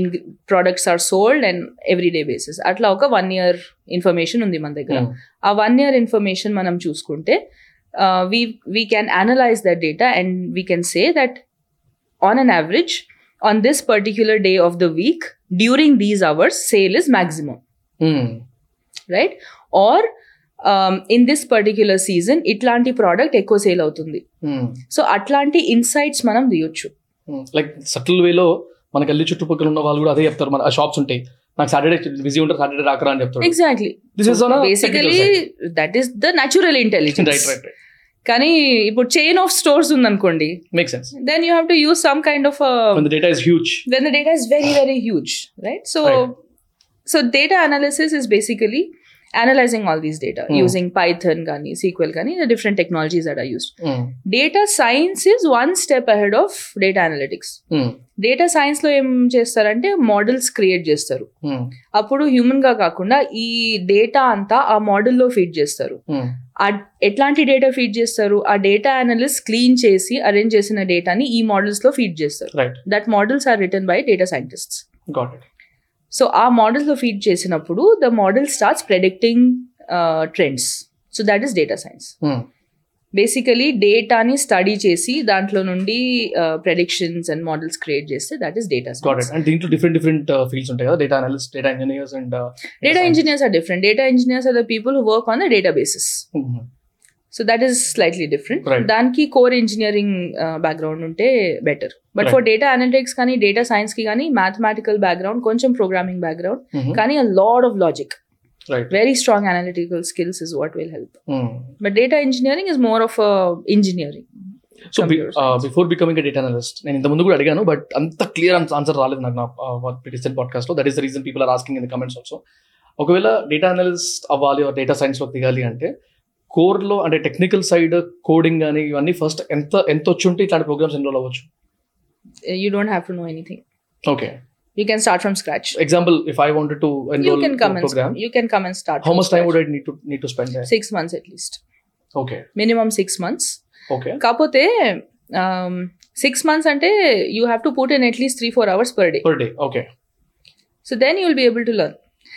products are sold and every day basis అట్లా ఒక one year information ఉంది మన దగ్గర. ఆ వన్ ఇయర్ ఇన్ఫర్మేషన్ మనం చూసుకుంటే we we can analyse that data and we can say that on an average on this particular day of the week during these hours sale is maximum right or in this particular season ఇట్లాంటి product ఎక్కువ sale అవుతుంది. So అట్లాంటి insights మనం తీయొచ్చు. Like subtle వేలో మన గల్లీ చుట్టుపక్కల ఉన్న వాళ్ళు కూడా అదే చెప్తారు. మన షాప్స్ ఉంటాయి నాకు సాటర్డే బిజీ ఉంటారు సాటర్డే రాకరా అని చెప్తారు. Exactly this is basically that is the natural intelligence right right కానీ ఇప్పుడు చైన్ ఆఫ్ స్టోర్స్ ఉందనుకోండి make then you have to use some kind of data huge then data is very very huge right so so data analysis is basically analysing all these data using Python కానీ SQL కానీ different technologies and are used data science is one step ahead of data analytics data సైన్స్లో ఏం చేస్తారంటే models create చేస్తారు. అప్పుడు హ్యూమన్గా కాకుండా ఈ data అంతా ఆ మోడల్లో ఫీడ్ చేస్తారు. ఎట్లాంటి డేటా ఫీడ్ చేస్తారు ఆ డేటా అనలిస్ట్ క్లీన్ చేసి అరేంజ్ చేసిన డేటాని ఈ మోడల్స్లో ఫీడ్ చేస్తారు Right. That models are written by data scientists Got it. So ఆ మోడల్స్లో ఫీడ్ చేసినప్పుడు the model starts predicting trends so that is data science. Basically డేటాని స్టడీ చేసి దాంట్లో నుండి ప్రెడిక్షన్స్ అండ్ మోడల్స్ క్రియేట్ చేస్తే దట్ ఈస్ డేటా. And దీంట్లో డిఫరెంట్ డిఫరెంట్ ఫీల్డ్స్ ఉంటాయి కదా? Data analyst data engineers and data engineers are different data engineers are the people who work on the data basis so that is slightly different. దానికి core engineering background ఉంటే better but for data analytics కానీ data సైన్స్కి కానీ mathematical background కొంచెం programming background కానీ a lot of logic right very strong analytical skills is what will help but data engineering is more of engineering so Computer science. Before becoming data analyst నేను ఇంత ముందు కూడా అడిగాను but అంత clear answer రాలేదు నాకు నా రీసెంట్ పాడ్కాస్ట్లో. That is the reason people are asking in the comments also ఒకవేళ డేటా అనలిస్ట్ అవ్వాలి డేటా సైన్స్లో దిగాలి అంటే కోర్లో అంటే టెక్నికల్ సైడ్ కోడింగ్ కానీ ఇవన్నీ ఫస్ట్ ఎంత ఎంత వచ్చి ఉంటే ఇట్లాంటి ప్రోగ్రామ్స్ ఎన్రోల్ అవ్వచ్చు. You don't have to know anything okay you can start from scratch example if I wanted to you enrol can come program you can come and start how much time would I need to need to spend six months at least okay minimum six months. Okay కాకపోతే six months అంటే you have to put in at least three four hours per day per day okay so then you will be able to learn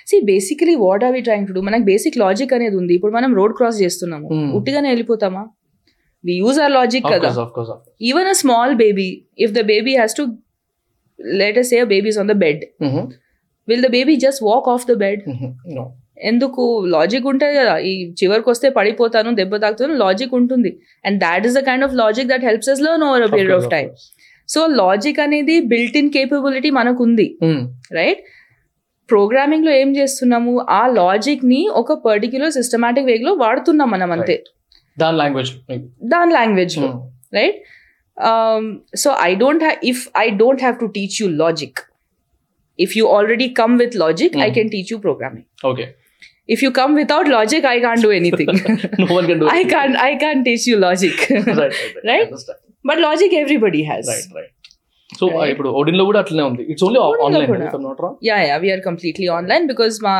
C basically what are we trying to do మనకు basic logic అనేది ఉంది. ఇప్పుడు మనం road cross చేస్తున్నాము. Hmm. ఉట్టిగానే వెళ్ళిపోతామా? We use our logic కదా. Even a small baby if the baby has to let say babies on the bed will the baby just walk off the bed no ఎందుకు? Logic ఉంటుంది కదా. ఈ చివరికి వస్తే పడిపోతాను దెబ్బ తాకుతాను లాజిక్ ఉంటుంది. And that is the kind of logic that helps us learn over period of time so logic అనేది బిల్ట్ ఇన్ కేపబిలిటీ మనకు ఉంది Hmm. రైట్ ప్రోగ్రామింగ్లో ఏం చేస్తున్నాము? ఆ లాజిక్ని ఒక పర్టిక్యులర్ సిస్టమాటిక్ వేలో వాడుతున్నాం మనం అంతే దాని లాంగ్వేజ్ దాని లాంగ్వేజ్లో right? um, so i don't have if i don't have to teach you logic if you already come with logic i Mm. can teach you programming okay if you come without logic i can't do *laughs* anything no one can do i can't i can't teach you logic *laughs* right Right? but logic everybody has right right so Right. ఇప్పుడు Odin లో కూడా అట్లనే ఉంది it's only Odin లో online కూడా. If I'm not wrong yeah yeah we are completely online because my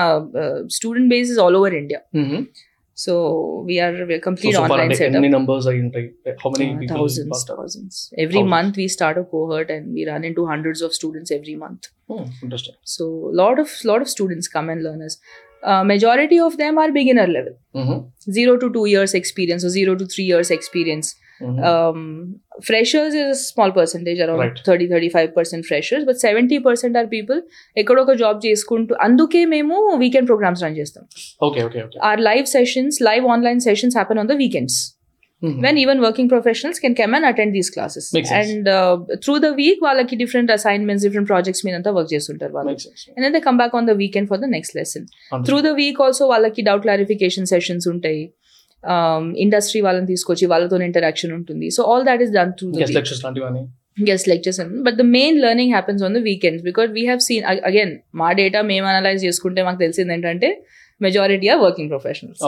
so we are we're complete so, so online setup. How many numbers are in? Like, how many uh, people? Thousands, thousands. Every thousands. month we start a cohort and we run into hundreds of students every month. Oh, interesting. So a lot of lot of students come and learn us. Uh, majority of them are beginner level, mm-hmm. zero to two years experience or zero to three years experience. Um, freshers is a small percentage, around Right. 30 35 percent freshers, but 70 percent are people ఒక job చేసుకుంటూ అందుకే మేము weekend programmes run చేస్తాం okay okay okay or live sessions live online sessions happen on the weekends when even working professionals can come and attend these classes Makes sense. and uh, through the week వాళ్ళకి different assignments different projects మీదంతా work చేస్తుంటారు వాళ్ళు and then they come back on the weekend for the next lesson through the week also వాళ్ళకి doubt clarification sessions ఉంటాయి industry వాళ్ళని తీసుకొచ్చి వాళ్ళతో interaction ఉంటుంది. So all that is done through guest lectures but the main learning happens on the weekends because we have seen again మా data మేము analyse చేసుకుంటే మాకు తెలిసింది ఏంటంటే majority are working professionals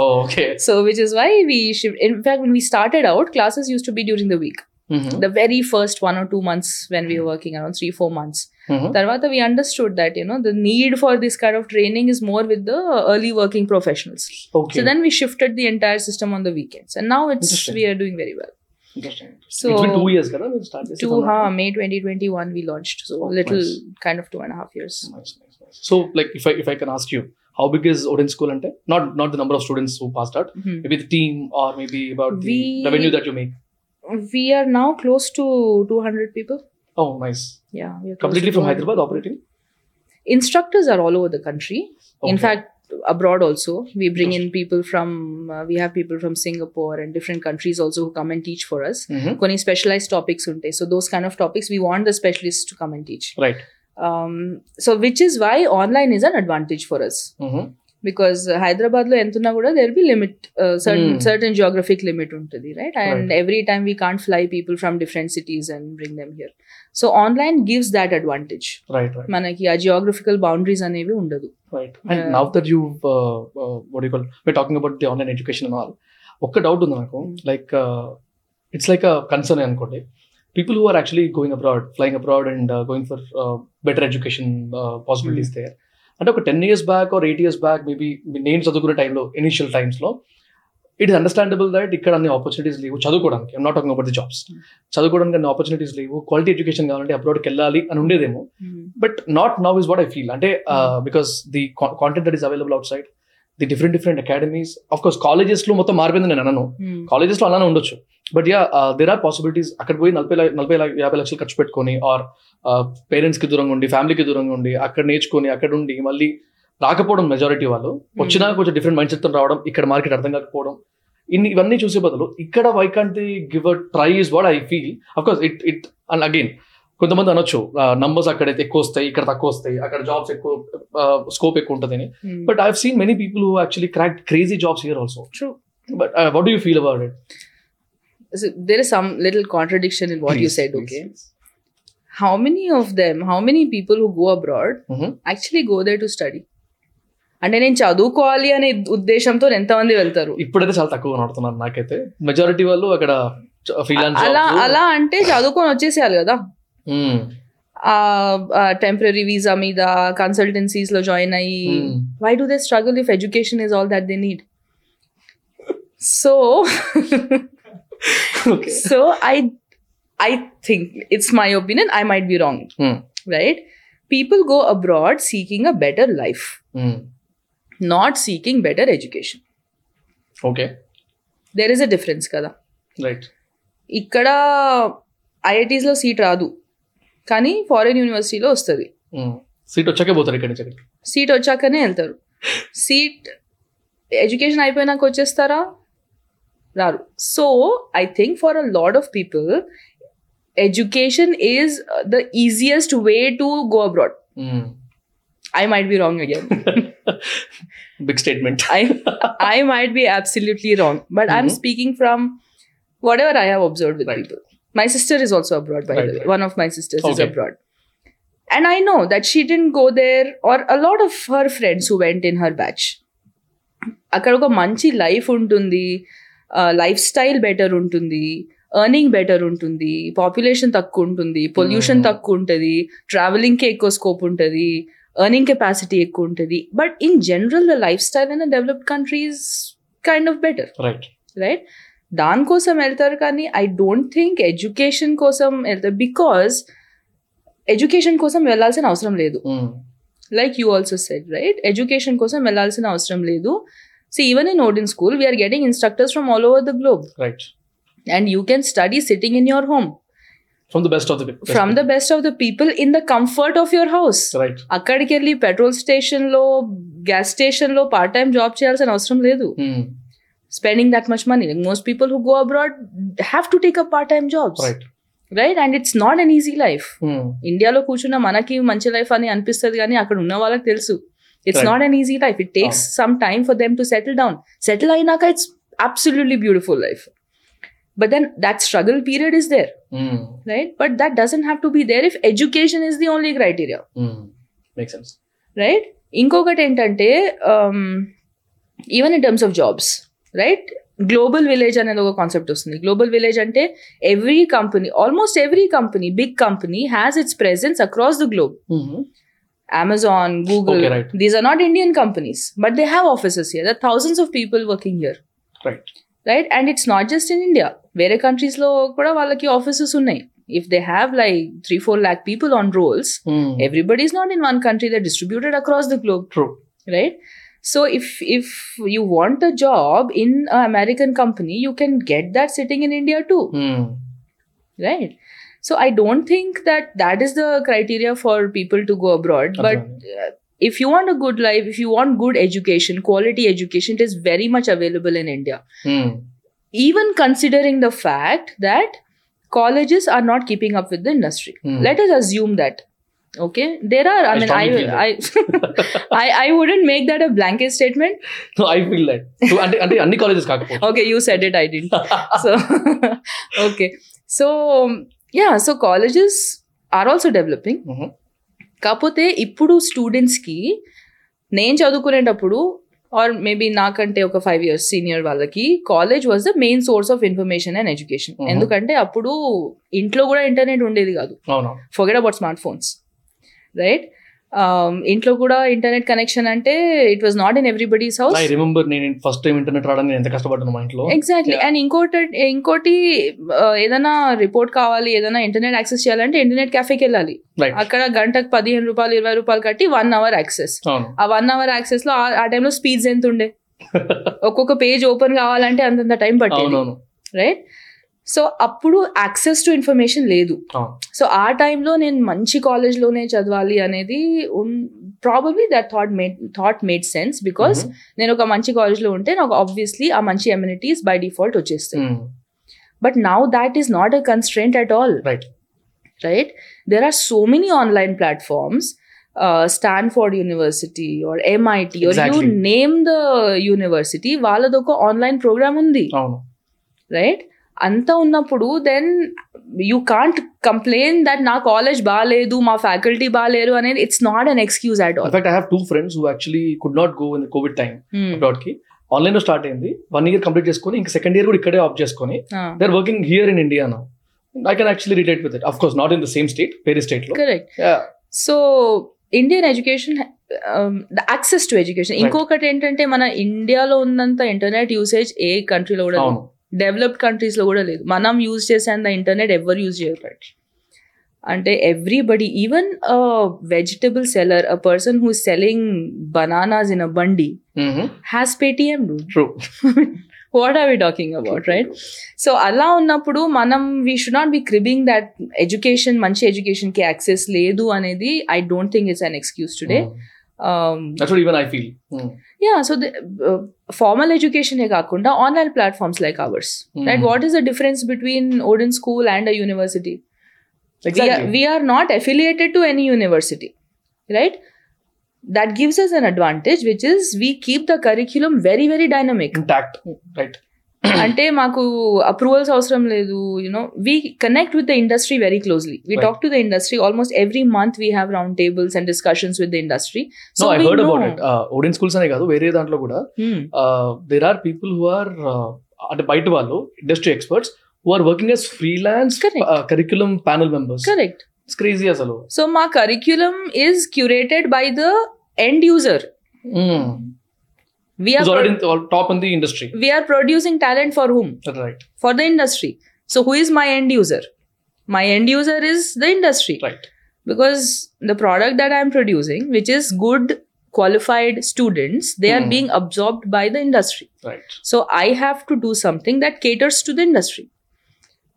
so which is why we shift in fact when we started out classes used to be during the week. Mm-hmm. The very first one or two months when we were working, around three, four months. Mm-hmm. Tarvata, we understood that, you know, the need for this kind of training is more with the early working professionals. Okay. So then we shifted the entire system on the weekends. And now it's we are doing very well. Interesting. So it's been two years, right? We started two, huh, May 2021 we launched. So oh, little nice. kind of two and a half years. Nice, nice, nice. So like if I if I can ask you, how big is Odin School and Not not the number of students who passed out, mm-hmm. maybe the team or maybe about the revenue that you make we are now close to 200 people. Oh, nice. Yeah. We are Completely from Hyderabad operating? Instructors are all over the country. Okay. In fact, abroad also. We bring in people from, uh, we have people from Singapore and different countries also who come and teach for us. Mm-hmm. Specialized topics. So those kind of topics, we want the specialists to come and teach. Right. Um, so which is why online is an advantage for us. Mm-hmm because హైదరాబాద్లో ఎంత ఉన్నా కూడా there be limit certain. Certain geographic limit ఉంటుంది right and. Every time we can't fly people from different cities and bring them here so online gives that advantage మనకి ఆ geographical boundaries అనేవి ఉండదు. Talking about the online education all ఒక్క doubt ఉంది నాకు. Like it's like concern అనుకోండి. People who are actually going abroad flying abroad and going for better education possibilities there అంటే ఒక ten years back or eight years back maybe నేను చదువుకునే టైంలో initial టైమ్స్లో ఇట్ ఇస్ అండర్స్టాండబుల్ దట్ ఇక్కడ అన్ని opportunities లేవు చదువుకోవడానికి. Not talking about the jobs చదువుకోవడానికి అన్ని ఆపర్చునిటీస్ లేవు. క్వాలిటీ ఎడ్యుకేషన్ కావాలంటే అబ్రాడ్కి వెళ్ళాలి అని ఉండేదేమో. But not now is what I feel అంటే because the content that is available outside the different different academies of course కాలేజెస్లో మొత్తం మారిపోయింది నేను అనను. కాలేజెస్లో అలానే ఉండొచ్చు. But yeah there are possibilities అక్కడ పోయి నలభై నలభై యాభై లక్షలు ఖర్చు పెట్టుకొని ఆర్ పేరెంట్స్కి దూరంగా ఉండి ఫ్యామిలీకి దూరంగా ఉండి అక్కడ నేర్చుకొని అక్కడ ఉండి మళ్ళీ రాకపోవడం మెజారిటీ వాళ్ళు. వచ్చినా కొంచెం డిఫరెంట్ మైండ్ సెట్ రావడం ఇక్కడ మార్కెట్ అర్థం కాకపోవడం. ఇన్ని ఇవన్నీ చూసే బదులు ఇక్కడ why can't the give a try is what I feel of course it it and again కొంతమంది అనొచ్చు నంబర్స్ అక్కడైతే ఎక్కువ వస్తాయి ఇక్కడ తక్కువ వస్తాయి అక్కడ జాబ్స్ ఎక్కువ స్కోప్ ఎక్కువ ఉంటుందని but I seen many people who actually crack crazy jobs here also True. But what you feel about it there is some little contradiction in what you said, okay? How many of them, how many people who go abroad actually go there to study? అంటే నేను చదువుకోవాలి అనే ఉద్దేశంతో ఎంతమంది వెళ్తారు? ఇప్పుడైతే చాలా తక్కువ నడుతున్నారు నాకైతే. మెజారిటీ వాళ్ళు అక్కడ అలా అలా అంటే చదువుకొని వచ్చేసేయాలి కదా? టెంపరీ వీసా మీద కన్సల్టెన్సీస్ లో జాయిన్ అయ్యి why do they struggle if education is all that they need so okay *laughs* so i i think it's my opinion i might be wrong Hmm. right people go abroad seeking a better life not seeking better education okay there is a difference కదా right ఇక్కడ ఐఐటీస్లో seat రాదు కానీ foreign యూనివర్సిటీలో వస్తుంది. Seat వచ్చాకే పోతారు ఇక్కడి నుంచి అక్కడికి. సీట్ వచ్చాకనే వెళ్తారు. సీట్ ఎడ్యుకేషన్ అయిపోయినాక వచ్చేస్తారా? రారు. So I think for a lot of people education is the easiest way to go abroad I might be wrong again big statement I I might be absolutely wrong, but I'm Mhm. speaking from whatever I have observed with Right. people. My sister is also abroad, by Right, the way. right. One of my sisters is Okay. abroad. And I know that she didn't go there, or a lot of her friends who went in her batch. అక్కడ ఒక మంచి life ఉంటుంది life style better ఉంటుంది earning better ఉంటుంది population తక్కువ ఉంటుంది pollution Hmm. తక్కువ ఉంటుంది ట్రావెలింగ్కి ఎక్కువ స్కోప్ ఉంటుంది ఎర్నింగ్ కెపాసిటీ ఎక్కువ ఉంటుంది but in general the lifestyle in developed countries kind of better right right దానికోసం వెళ్తారు కానీ ఐ డోంట్ థింక్ ఎడ్యుకేషన్ కోసం వెళ్తారు బికాస్ ఎడ్యుకేషన్ కోసం వెళ్ళాల్సిన అవసరం లేదు. Like you also said right education కోసం వెళ్ళాల్సిన అవసరం లేదు. So even in Odin school we're getting instructors from all over the globe right and you can study sitting in your home from the best of the from the best of the people in the comfort of your house right అక్కడికి వెళ్ళి petrol స్టేషన్లో gas స్టేషన్లో part time job చేయాల్సిన అవసరం లేదు. Spending that much money. Like most people who go abroad have to take up part time jobs, right right? And it's not an easy life. ఇండియాలో కూర్చున్న మనకి మంచి లైఫ్ అని అనిపిస్తుంది కానీ అక్కడ ఉన్న వాళ్ళకి తెలుసు it's Right. Not an easy life it takes some time for them to settle down settle అయినాక it's absolutely beautiful life but then that struggle period is there right but that doesn't have to be there if education is the only criteria make sense right ఇంకొకటి ఏంటంటే even in terms of jobs right? Global village అనేది ఒక concept వస్తుంది. Global village అంటే every company almost every company big company has its presence across the globe Amazon Google. These are not Indian companies but they have offices here there thousands of people working here right and it's not just in India వేరే countries లో కూడా వాళ్ళకి offices ఉన్నాయి. If they have like three four lakh people on rolls everybody is not in one country. They're distributed across the globe. True right? So if if you want a job in an american company you can get that sitting in india too. Hmm. Right? So i don't think that that is the criteria for people to go abroad but uh, if you want a good life if you want good education quality education it is very much available in india. Hmm. Even considering the fact that colleges are not keeping up with the industry. Hmm. Let us assume that okay? There are i, I mean i feel I, *laughs* I i wouldn't make that a blanket statement. I feel that అంటే అంటే అన్ని colleges కాకపోతే okay you said it i didn't. *laughs* So *laughs* okay. So yeah so colleges are also developing. కాకపోతే ఇప్పుడు స్టూడెంట్స్కి నేను చదువుకునేటప్పుడు or maybe నాకంటే ఒక ఫైవ్ ఇయర్స్ సీనియర్ వాళ్ళకి college was the main source of information and education. ఎందుకంటే అప్పుడు ఇంట్లో కూడా ఇంటర్నెట్ ఉండేది కాదు forget about smart phones right ఇంట్లో కూడా ఇంటర్నెట్ కనెక్షన్ అంటే it was not in everybody's house I remember నేను ఫస్ట్ టైం ఇంటర్నెట్ రావడానికి ఎంత కష్టపడ్డాను మా ఇంట్లో. ఎగ్జాక్ట్లీ. అండ్ ఇంకోటి ఇంకోటి ఆ, ఏదైనా రిపోర్ట్ కావాలి ఏదైనా ఇంటర్నెట్ యాక్సెస్ చేయాలంటే ఇంటర్నెట్ క్యాఫేకి వెళ్ళాలి. అక్కడ గంటకు పదిహేను రూపాయలు ఇరవై రూపాయలు కట్టి వన్ అవర్ యాక్సెస్ ఆ వన్ అవర్ యాక్సెస్లో ఆ- టైంలో స్పీడ్స్ ఎంత ఉండే ఒక్కొక్క పేజ్ ఓపెన్ కావాలంటే అంతంత టైం పట్టేది. రైట్ సో అప్పుడు యాక్సెస్ టు ఇన్ఫర్మేషన్ లేదు. సో ఆ టైంలో నేను మంచి కాలేజ్లోనే చదవాలి అనేది probably that thought made thought made sense because నేను ఒక మంచి కాలేజ్లో ఉంటే నాకు ఆబ్వియస్లీ ఆ మంచి ఎమ్యూనిటీస్ బై డిఫాల్ట్ వచ్చేస్తాయి. But now that is not a constraint at all right right? There are so many online platforms, uh, Stanford University or MIT, or Exactly. you name the university, వాళ్ళదొక online programme ఉంది. Right అంత ఉన్నప్పుడు then you can't complain that నా college బాగాలేదు మా faculty బాగాలేరు అనేది it's not an excuse at all I have two friends who actually could not go in covid time అబ్రాడ్కి. ఆన్లైన్లో స్టార్ట్ అయింది. వన్ ఇయర్ కంప్లీట్ చేసుకొని ఇంకా సెకండ్ ఇయర్ కూడా ఇక్కడే ఆఫ్ చేసుకొని they are working here in India now I can actually relate with it of course not in the same state వేరే స్టేట్లో. Correct so Indian education the access to education. ఇంకొకటి ఏంటంటే మన ఇండియాలో ఉన్నంత ఇంటర్నెట్ యూసేజ్ ఏ కంట్రీలో కూడా డెవలప్డ్ కంట్రీస్లో కూడా లేదు. మనం యూజ్ చేసేంత ఇంటర్నెట్ ఎవరు యూజ్ చేయరు అంటే everybody even vegetable seller a person who selling bananas in a బండి has Paytm true what are we talking about right so అలా ఉన్నప్పుడు మనం we should not be cribbing that education మంచి ఎడ్యుకేషన్కి యాక్సెస్ లేదు అనేది I don't think it's an excuse today Um, That's what even I feel. Hmm. Yeah, so the uh, formal education he kakunda online platforms like ours, mm. right? What is the difference between Odin School and a university? Exactly. We are, we are not affiliated to any university, right? That gives us an advantage, which is we keep the curriculum very, very dynamic, intact, right? అంటే మాకు approvals అవసరం లేదు you know we connect with the industry very closely we. Talk to the industry almost every month we have round tables and discussions with the industry so I heard about it Odin schools అనే కాదు వేరే దాంట్లో కూడా. There are people who are అంటే బయట వాళ్ళు industry experts who are working as freelance. Curriculum panel members correct it's crazy అసలు. So మా curriculum is curated by the end user we are pro- already in top in the industry. We are producing talent for whom? Right. For the industry. So who is my end user? My end user is the industry. Right. Because the product that i'm producing which is good qualified students they mm. are hmm. being absorbed by the industry. Right. So i have to do something that caters to the industry.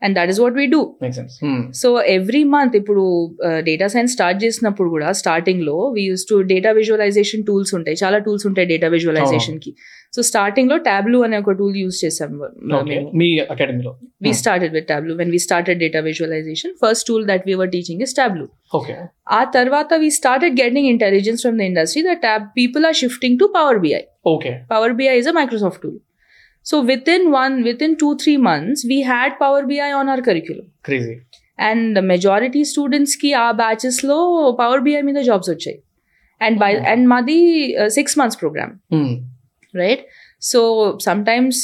And that is what we do make sense so every month ఇప్పుడు data science start చేసినప్పుడు కూడా స్టార్టింగ్లో we use to data visualisation tools ఉంటాయి చాలా tools ఉంటాయి data విజువలైజేషన్కి సో స్టార్టింగ్లో టాబ్లూ అనే ఒక టూల్ యూస్ చేసాం ఓకే మీ అకాడమీలో we Hmm. started with tableau when we started data visualization first tool that we were teaching is tableau okay ఆ తర్వాత we started getting intelligence from the industry that tab people are shifting to power bi okay power bi is a microsoft tool so within one within 2 3 months we had power bi on our curriculum crazy and the majority students కి ఆ batches లో power BI మీద jobs వచ్చాయి and by Oh. And మాది six months programme right so sometimes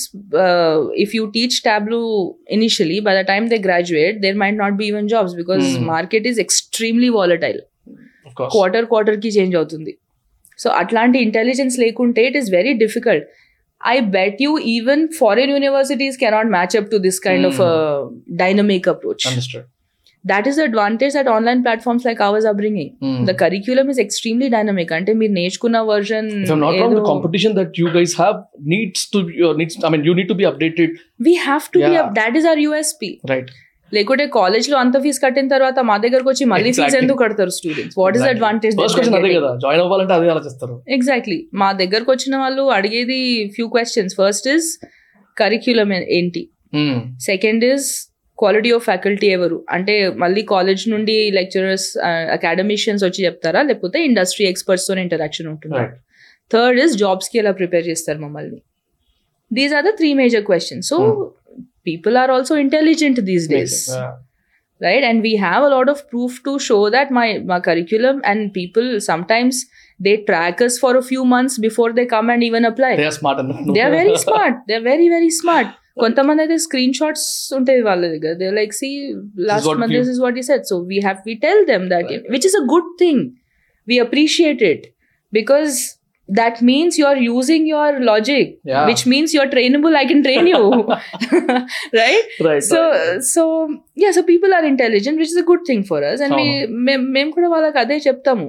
uh, if you teach tableau initially by the time they graduate there might not be even jobs because Hmm. market is extremely volatile of course quarter quarter కి change అవుతుంది so అట్లాంటి intelligence లేకుంటే it is very difficult I bet you even foreign universities cannot match up to this kind mm. of a hmm. dynamic approach. Understood. That is the advantage that online platforms like ours are bringing. Mm. The curriculum is extremely dynamic. And meer Nechkuna version. If I'm not wrong, the competition that you guys have needs to uh, needs. I mean, you need to be updated. We have to yeah. be up. That is our USP. Right. లేకుంటే కాలేజ్లో అంత fees కట్టిన తర్వాత మా దగ్గరకు వచ్చి మళ్ళీ fees. ఎందుకు కడతారు students what is. Advantage join అవ్వాలంటే అదే ఆలోచిస్తారు. ఎగ్జాక్ట్లీ మా దగ్గరకు వచ్చిన వాళ్ళు అడిగేది few questions first is curriculum ఏంటి? Second is quality of faculty ఎవరు? అంటే మళ్ళీ కాలేజ్ నుండి లెక్చరర్స్ అకాడమిషియన్స్ వచ్చి చెప్తారా? లేకపోతే ఇండస్ట్రీ ఎక్స్పర్ట్స్తో ఇంటరాక్షన్ ఉంటుందా. థర్డ్ ఇస్ జాబ్స్కి ఎలా ప్రిపేర్ చేస్తారు మమ్మల్ని. These are the three major questions so people are also intelligent these days right and we have a lot of proof to show that my, my curriculum and people sometimes they track us for a few months before they come and even apply they are smart they are very *laughs* smart they're very very smart కొంతమంది అయితే screen shots ఉంటాయి వాళ్ళ దగ్గర they like see last what month you- this is what ఈ set so we have we tell them that Right. Which is a good thing we appreciate it because that means you are using your logic Yeah. which means you're trainable i can train you. *laughs* Right? Right so so yeah so people are intelligent which is a good thing for us and మేము కూడా వాళ్ళకి అదే చెప్తాము.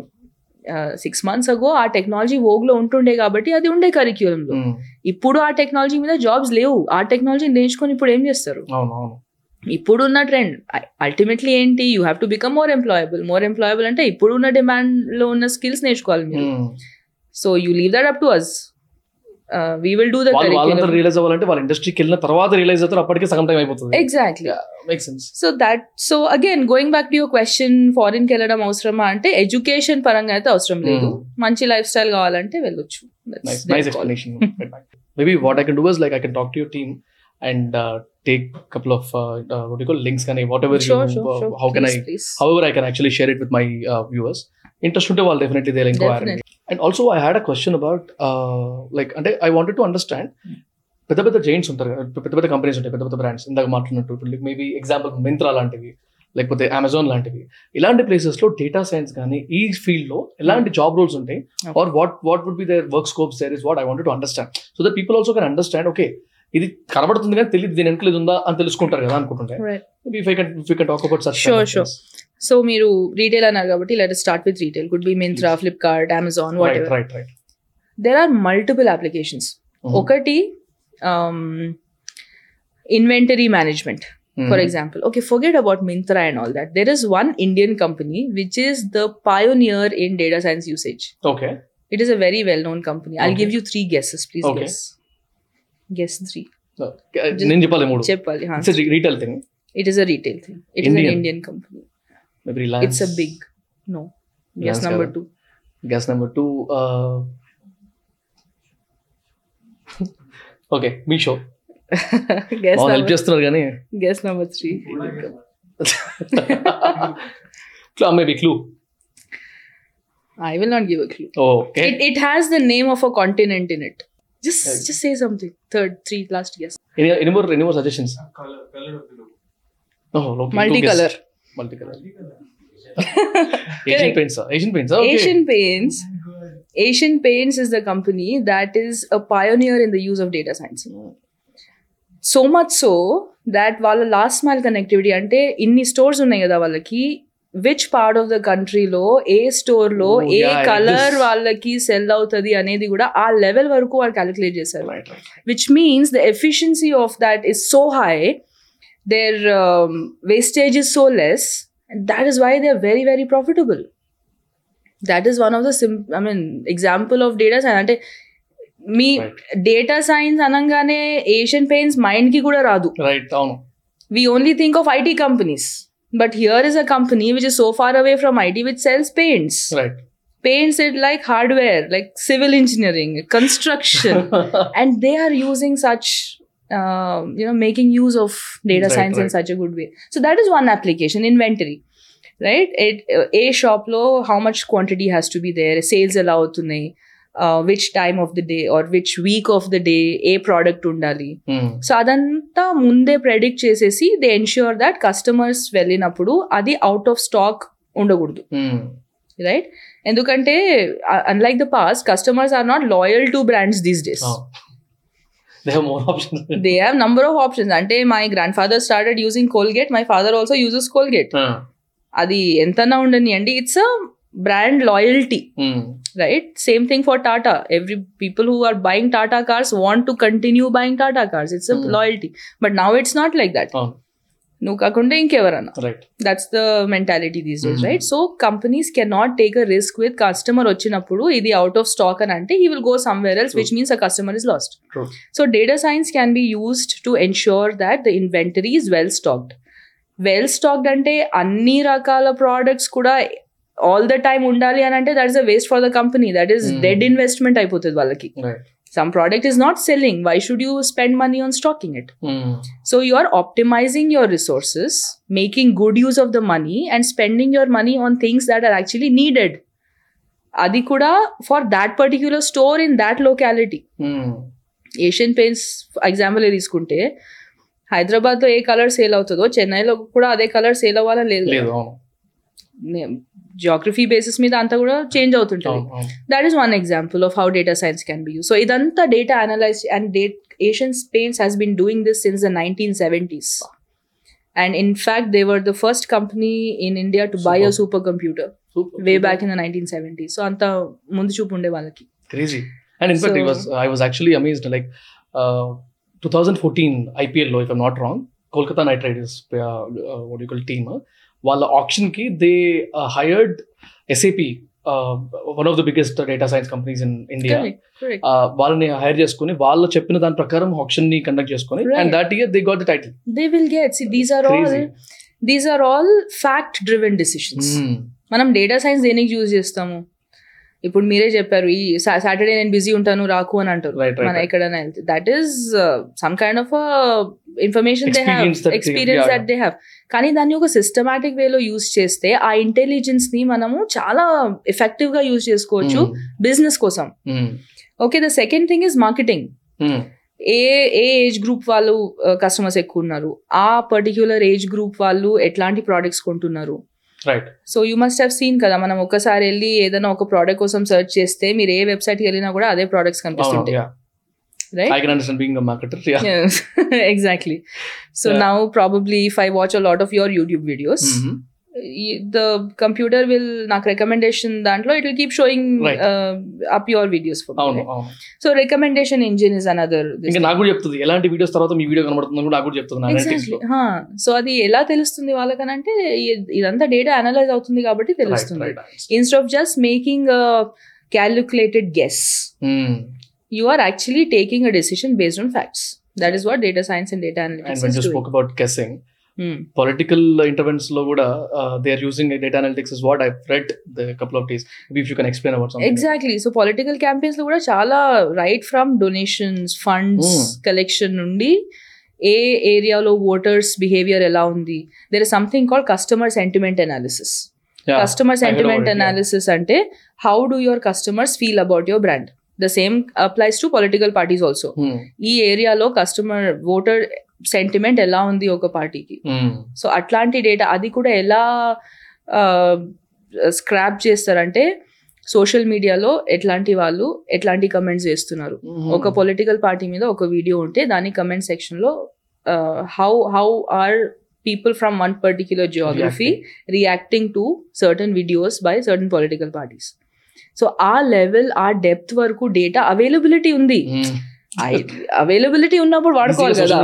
Six months ago ఆ technology లో ఉంటుండే కాబట్టి అది ఉండే కరిక్యులంలో Hmm. ఇప్పుడు ఆ టెక్నాలజీ మీద జాబ్స్ లేవు. ఆ టెక్నాలజీ నేర్చుకొని ఇప్పుడు ఏం చేస్తారు? అవును అవును ఇప్పుడు ఉన్న ట్రెండ్ అల్టిమేట్లీ ఏంటి? You have to become more employable more employable అంటే ఇప్పుడు ఉన్న డిమాండ్లో ఉన్న స్కిల్స్ నేర్చుకోవాలి మీరు. Hmm. So you leave that up to us we will do the వాళ్ళు వాళ్ళంతా రియలైజ్ అవ్వాలంటే వాళ్ళ ఇండస్ట్రీకి వెళ్ళిన తర్వాత రియలైజ్ అవుతారు అప్పటికే సగం టైం అయిపోతుంది exactly make sense so that so again going back to your question ఫారిన్కి వెళ్ళడం అవసరమా అంటే ఎడ్యుకేషన్ పరంగా అయితే అవసరం లేదు Hmm. మంచి లైఫ్ స్టైల్ కావాలంటే వెళ్ళొచ్చు That's nice their nice call. explanation maybe what i can do is like i can talk to your team and uh, take a couple of uh, uh, what do you call links can I, whatever Sure, you sure, uh, sure. how can Please, i please. however i can actually share it with my uh, viewers interest unte వాళ్ళు inquire Also i had a question about uh, like అంటే i wanted to understand పెద్ద పెద్ద Giants ఉంటారు పెద్ద పెద్ద companies ఉంటాయి పెద్ద పెద్ద బ్రాండ్స్ ఇందాక మాట్లాడినట్టు లైక్ మేబీ ఎగ్జాంపుల్ మింత్రా లాంటివి లేకపోతే అమెజాన్ లాంటివి. ఇలాంటి ప్లేసెస్లో డేటా సైన్స్ కానీ ఈ ఫీల్డ్లో ఎలాంటి జాబ్ రోల్స్ ఉంటాయి. Or what what would be there work scopes there is what I wanted to understand so that people also can understand okay ఇది కనబడుతుంది కానీ తెలియదు దీని వెనకలు ఇది ఉందా అని తెలుసుకుంటారు కదా అనుకుంటుంటే. If I can if you can talk about such Sure, sure. So మీరు రీటైల్ అన్నారు కాబట్టి let start with retail could be Myntra Flipkart Amazon what right ever right right there are multiple applications ఒకటి inventory management for example okay forget about mintra and all that there is one indian company which is the pioneer in data science usage okay it is a very well known company i'll Okay. give you three guesses please Okay. guess guess three నేను చెప్పాలి మూడు చెప్పాలి huh? It's retail thing it is a retail thing it is Indian. an indian company maybe Reliance it's a big no guess Reliance number కాదా? two guess number two okay మీ show guess help number, చేస్తున్నారు కానీ guess number three maybe clue i will not give a clue okay it, it has the name of a continent in it just just say something third three last guess any more any more suggestions multicolor multi colour multi Asian Paints is the company that is a pioneer in the use of data science so much so that వాళ్ళ last mile connectivity అంటే ఇన్ని stores ఉన్నాయి కదా వాళ్ళకి. Which part of the కంట్రీలో ఏ స్టోర్లో ఏ colour వాళ్ళకి sell అవుతుంది అనేది కూడా ఆ లెవెల్ వరకు వాళ్ళు క్యాలిక్యులేట్ చేశారు. Which means the efficiency of that is so high their um, wastage is so less and that is why they're very very profitable that is one of the sim- i mean example of data science అంటే మీ Right. Data science అనగానే Asian paints mind కి కూడా రాదు right అవును we only think of IT companies. But here is a company which is so far away from IT which sells paints. Right Paints it like hardware, like civil engineering, construction. *laughs* and they are using such, uh, you know, making use of data Right, science in right. such a good way. So that is one application, inventory. Right? It, a shop low, how much quantity has to be there, sales allowed to uh, which time of the day or which week of the day a product undali. So అదంతా ముందే predict చేసేసి they ensure that customers వెళ్ళినప్పుడు అది out of stock ఉండకూడదు right ఎందుకంటే unlike the past customers are not loyal to brands these days they have more option they have number of options అంటే my grandfather started using Colgate my father also uses Colgate అది ఎంతనా ఉండని అండి it's a brand loyalty right same thing for tata every people who are buying tata cars want to continue buying tata cars it's a Hmm. loyalty but now it's not like that అవును నువ్వు కాకుండా ఇంకెవరన్నా. That's the mentality these days. Right so companies can not take a risk with customer వచ్చినప్పుడు ఇది out of stock అని అంటే he will go somewhere else which means a customer is lost. So data science can be used to ensure that the inventory is well stocked well stocked అంటే అన్ని రకాల products కూడా all the time ఉండాలి అని అంటే that is a waste for the company that is. Dead investment అయిపోతుంది వాళ్ళకి. Right some product is not selling why should you spend money on stocking it So you are optimizing your resources, making good use of the money, and spending your money on things that are actually needed. అది కూడా for that particular store in that locality Asian Paints example తీసుకుంటే హైదరాబాద్లో ఏ colour sale అవుతుందో చెన్నైలో కూడా అదే colour sale అవ్వాలని లేదు లేదు అవును జియోగ్రఫీ బేసిస్ మీద అంతా కూడా చేంజ్ అవుతుంటుంది అవును అవును that is one example of how data science can be used. So idanta data analyzed and data, Asian Paints has been doing this since the 1970s. And in fact, they were the first company in India to buy a supercomputer Super. way back in the 1970s. So anta ముందు చూపు ఉండే వాళ్ళకి crazy and in fact So- i was i was actually amazed like uh, 2014 ipl లో if i'm not wrong kolkata knight riders uh, uh, what do you call team uh, వాళ్ళ ఆప్షన్కి they hired SAP one of the biggest data science companies in India వాళ్ళని hire చేసుకుని వాళ్ళు చెప్పిన దాని ప్రకారం ఆప్షన్ని conduct చేసుకుని and that year they got the title they will get these are all these are all fact driven decisions మనం data science దేనికి యూజ్ చేస్తాము? ఇప్పుడు మీరే చెప్పారు ఈ సాటర్డే నేను బిజీ ఉంటాను రాకు అని అంటారు. మన ఎక్కడైనా that is some kind of information they have experience that they have కానీ దాన్ని ఒక సిస్టమాటిక్ వేలో యూజ్ చేస్తే ఆ ఇంటెలిజెన్స్ని మనము చాలా ఎఫెక్టివ్గా యూజ్ చేసుకోవచ్చు బిజినెస్ కోసం. Okay the second thing is marketing ఏ ఏ ఏజ్ గ్రూప్ వాళ్ళు కస్టమర్స్ ఎక్కువ ఉన్నారు? ఆ పర్టిక్యులర్ ఏజ్ గ్రూప్ వాళ్ళు ఎట్లాంటి ప్రోడక్ట్స్ కొంటున్నారు? Right so you must have seen కదా మనం ఒకసారి వెళ్ళి ఏదైనా ఒక ప్రోడక్ట్ కోసం సెర్చ్ చేస్తే మీరు ఏ వెబ్సైట్కి వెళ్ళినా కూడా అదే ప్రోడక్ట్స్ కనిపిస్తుంటాయి. Right I can understand being marketer yes exactly so Yeah. now probably if i watch a lot of your youtube videos Mm-hmm. the computer will నాకు recommendation దాంట్లో it will keep showing Right. uh, up your videos for me అవును right? అవును so recommendation engine is another ఇంకా నాకు కూడా చెప్తుంది ఎలాంటి videos తర్వాత మీ వీడియో కనబడుతుందో కూడా నాకు కూడా చెప్తుంది ఎగ్జాక్ట్లీ సో అది ఎలా తెలుస్తుంది వాళ్ళకనంటే ఇదంతా డేటా అనలైజ్ అవుతుంది కాబట్టి తెలుస్తుంది instead of just making calculated guess Hmm. You are actually taking a decision based on facts. That is what data science and data analytics when is you doing. About guessing Hmm. Political ఇంటర్వెన్స్లో కూడా they are using data analytics is what I read the couple of days if you can explain about exactly so political క్యాంపెయిన్స్లో కూడా చాలా right from donations funds. Collection నుండి ఏ ఏరియాలో voters behaviour ఎలా ఉంది? There is something called customer sentiment analysis customer sentiment about. Analysis అంటే how do your customers feel about your brand the same applies to political parties also Hmm. ఈ ఏరియాలో customer voter sentiment ఎలా ఉంది ఒక పార్టీకి so అట్లాంటి data అది కూడా ఎలా స్క్రాప్ చేస్తారంటే సోషల్ మీడియాలో ఎట్లాంటి వాళ్ళు ఎట్లాంటి కమెంట్స్ చేస్తున్నారు. ఒక పొలిటికల్ పార్టీ మీద ఒక వీడియో ఉంటే దాని కమెంట్ సెక్షన్లో how how are people from one particular geography reacting to certain videos by certain political parties so ఆ లెవెల్ ఆ డెప్త్ వరకు డేటా అవైలబిలిటీ ఉంది. అవైలబిలిటీ ఉన్నప్పుడు *laughs* వాడుకోవాలి కదా.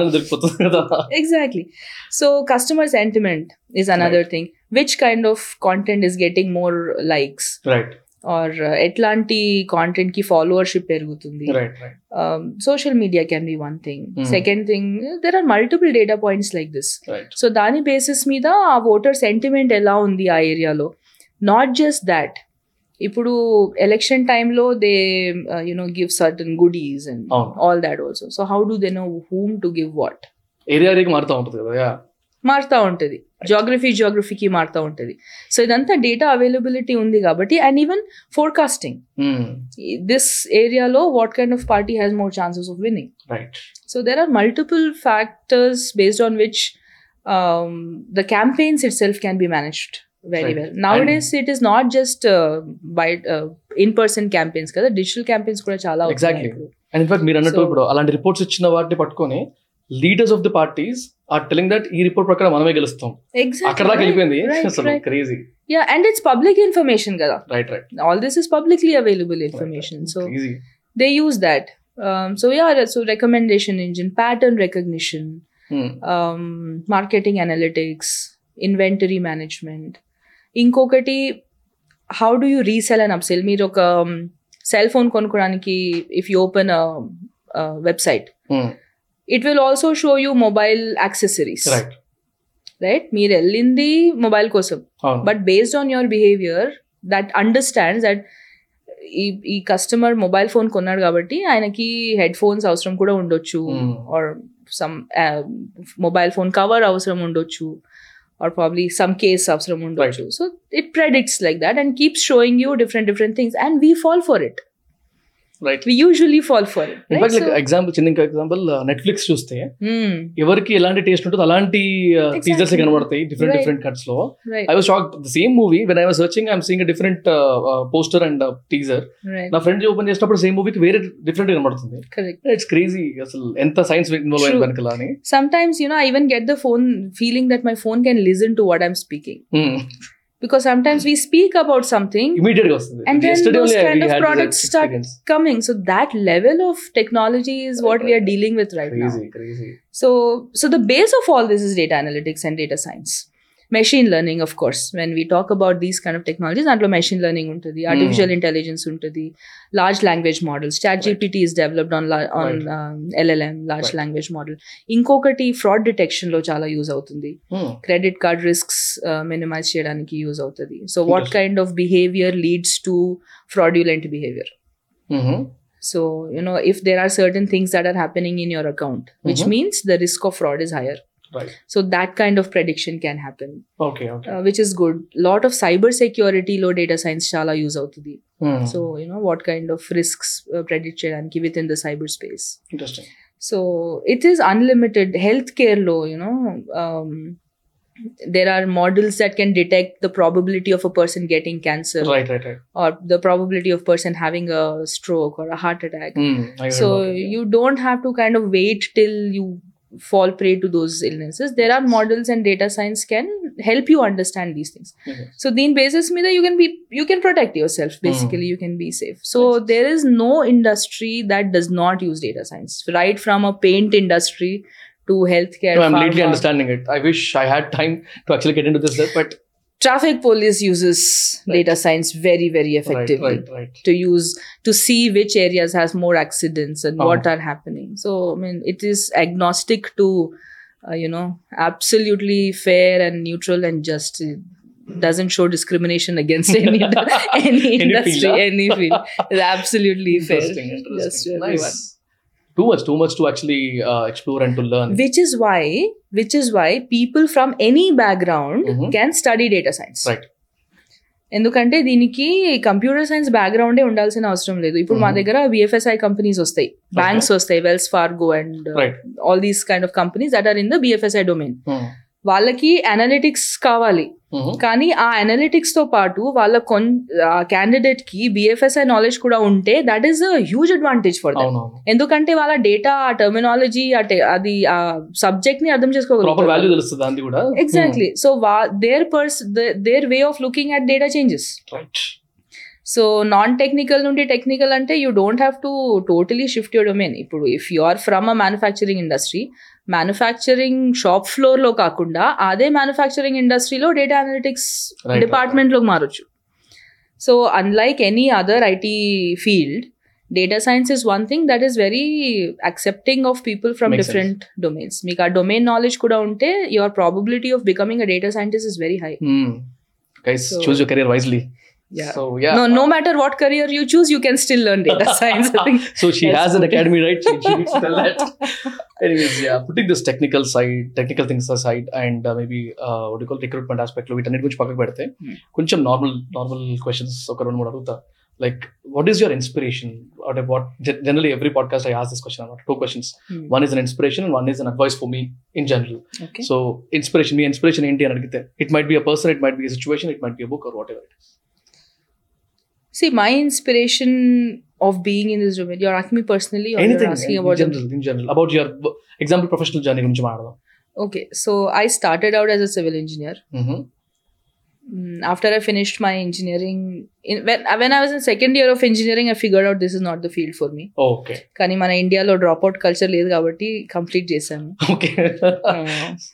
customer sentiment is another thing. Which kind of content is getting more likes? Right or uh, ఎట్లాంటి కాంటెంట్కి followership పెరుగుతుంది? Social media can be one thing. Second thing there are multiple data points like this so దాని basis మీద ఆ voter sentiment ఎలా ఉంది ఆ ఏరియాలో నాట్ జస్ట్ దాట్ ఇప్పుడు ఎలక్షన్ టైంలో they you know give certain goodies and అవును. All that also so how do they know whom to give what area ఏరియాకి మారుతూ ఉంటుంది కదా yeah. మారుతూ ఉంటుంది. జాగ్రఫీ జాగ్రఫీకి మారుతూ ఉంటుంది. సో ఇదంతా డేటా అవైలబిలిటీ ఉంది కాబట్టి and even forecasting Hmm. This ఏరియాలో what kind of party has more chances of winning right so there are multiple factors based on which the campaigns itself can be managed very Right. Well nowadays it is not just by in person campaigns కదా digital campaigns కూడా చాలా అవుతున్నాయి Exactly. ఇప్పుడు. And in fact మీరు అన్నట్టు So- ఇప్పుడు అలాంటి reports ఇచ్చిన వాటిని పట్టుకొని leaders of the parties are telling that ఈ రిపోర్ట్ ప్రకారం మనమే గెలుస్తాం Exactly. అక్కడ దాకా వెళ్ళిపోయింది Right, అసలు right. Crazy Yeah, and it's public information కదా right right all this is publicly available information so easy they use that um, so yeah so recommendation engine pattern recognition um, marketing analytics inventory management ఇంకొకటి how do you resell and upsell మీరు ఒక cell phone కొనుక్కోడానికి if you open website it will also show you mobile accessories right మీరు వెళ్ళింది mobile కోసం. But based on your behaviour that understands that ఈ ఈ customer mobile phone కొన్నాడు కాబట్టి ఆయనకి హెడ్ ఫోన్స్ అవసరం కూడా ఉండొచ్చు. Or some mobile phone cover అవసరం ఉండొచ్చు. or probably some case of Ramundo right. So it predicts like that and keeps showing you different different things, and we fall for it. Right we usually fall for it in fact like example చిన్న example Netflix చూస్తే ఎవరికి ఎలాంటి taste ఉంటుందో అలాంటి teasers Exactly. కనబడతాయి different. Different కట్స్లో. I was shock the same movie when I was searching I'm seeing different poster and teaser నా friend open చేసినప్పుడు same మూవీకి వేరే డిఫరెంట్ కనబడుతుంది. ఇట్స్ క్రేజీ అసలు ఎంత సైన్స్ ఇన్వాల్వ్ అయింది. వెనకలా అని. Sometimes you know i even get the phone feeling that my phone can listen to what i'm speaking. because sometimes we speak about something immediately and then Yesterday those kind of products start coming. So that level of technology is what we are dealing with right crazy, now crazy. So so the base of all this is data analytics and data science. Machine learning of course when we talk about these kind of technologies దాంట్లో machine learning ఉంటుంది artificial intelligence ఉంటుంది large language models chat gpt is developed on la- on Right. um, llm large Right. language model ఇంకొకటి fraud detection లో చాలా use అవుతుంది Hmm. Credit card risks minimise చేయడానికి use అవుతుంది so what Interesting. Kind of behaviour leads to fraudulent behaviour Mhm. So you know if there are certain things that are happening in your account which Mhm. means the risk of fraud is higher Right. So that kind of prediction can happen. Okay, okay. Uh, which is good. Lot of cyber security low data science shala use avutundi. Hmm. So, you know, what kind of risks uh, prediction and within the cyber space. Interesting. So, it is unlimited healthcare low. you know, um, there are models that can detect the probability of a person getting cancer right right right or the probability of person having a stroke or a heart attack mm, so you don't have to kind of wait till you fall prey to those illnesses. There are models and data science can help you understand these things. So the basis meeda you can be you can protect yourself hmm. basically you can be safe. So Nice. there is no industry that does not use data science right from a paint industry to healthcare I'm lately understanding it. I wish I had time to actually get into this, but traffic police uses Right. data science very very effectively right, right. to use to see which areas has more accidents and Oh. what are happening so i mean it is agnostic to uh, you know absolutely fair and neutral and just it doesn't show discrimination against *laughs* any any industry field, huh? any field it's absolutely *laughs* fair Interesting, interesting. just to everyone nice Too much, too much to actually uh, explore and to learn. which is why which is why people from any background Mhm. can study data science Right. ఎందుకంటే దీనికి computer science బ్యాక్గ్రౌండే ఉండాల్సిన అవసరం లేదు ఇప్పుడు మా Mhm. దగ్గర BFSI companies వస్తాయి banks వస్తాయి Wells Fargo and Right. All these kind of companies that are in the BFSI domain Hmm. వాళ్ళకి అనలిటిక్స్ కావాలి. కానీ ఆ అనలిటిక్స్తో పాటు వాళ్ళ కొన్ క్యాండిడేట్కి బిఎఫ్ఎస్ఐ నాలెడ్జ్ కూడా ఉంటే that is huge advantage for అవునవును. ఎందుకంటే వాళ్ళ డేటా ఆ టర్మినాలజీ అది ఆ సబ్జెక్ట్ని అర్థం చేసుకోగలుగుతారు. Exactly so their purse their way of looking at data changes right so non technical నుండి టెక్నికల్ అంటే you don't have to totally shift your domain ఇప్పుడు if you are from a manufacturing industry manufacturing shop ఫ్లోర్లో కాకుండా అదే manufacturing ఇండస్ట్రీలో data analytics Right, డిపార్ట్మెంట్లోకి మారొచ్చు. So unlike any other IT field data science is one thing that is very accepting of people from. Different domains మీకు ఆ domain knowledge కూడా ఉంటే your probability of becoming a data scientist is very high guys choose your career wisely Yeah. So yeah no no matter what career you choose you can still learn data *laughs* science i think so she Yes. has an academy right she, she needs to tell that *laughs* anyways yeah putting this technical side technical things aside and uh, maybe uh, what do you call recruitment aspect లో వీటన్నిటి గురించి పక్కకు పెడితే Hmm. కొంచెం normal normal questions ఒక రెండు మూడు అడుగుతా like what is your inspiration అంటే what generally every podcast I ask this question అనమాట two questions Hmm. One is on inspiration and one is on advice for me in general okay so inspiration me inspiration ఏంటి అని అడిగితే it might be a person it might be situation it might be book or whatever see my inspiration of being in this domain you're asking me personally or anything you're asking in about the- general in general about your example professional journey గురించి మాట్లాడదాం okay so i started out as a civil engineer Mhm. Mm, after i finished my engineering in, when, when i was in second year of engineering i figured out this is not the field for me okay కానీ మన ఇండియాలో drop out culture లేదు కాబట్టి complete చేశాను okay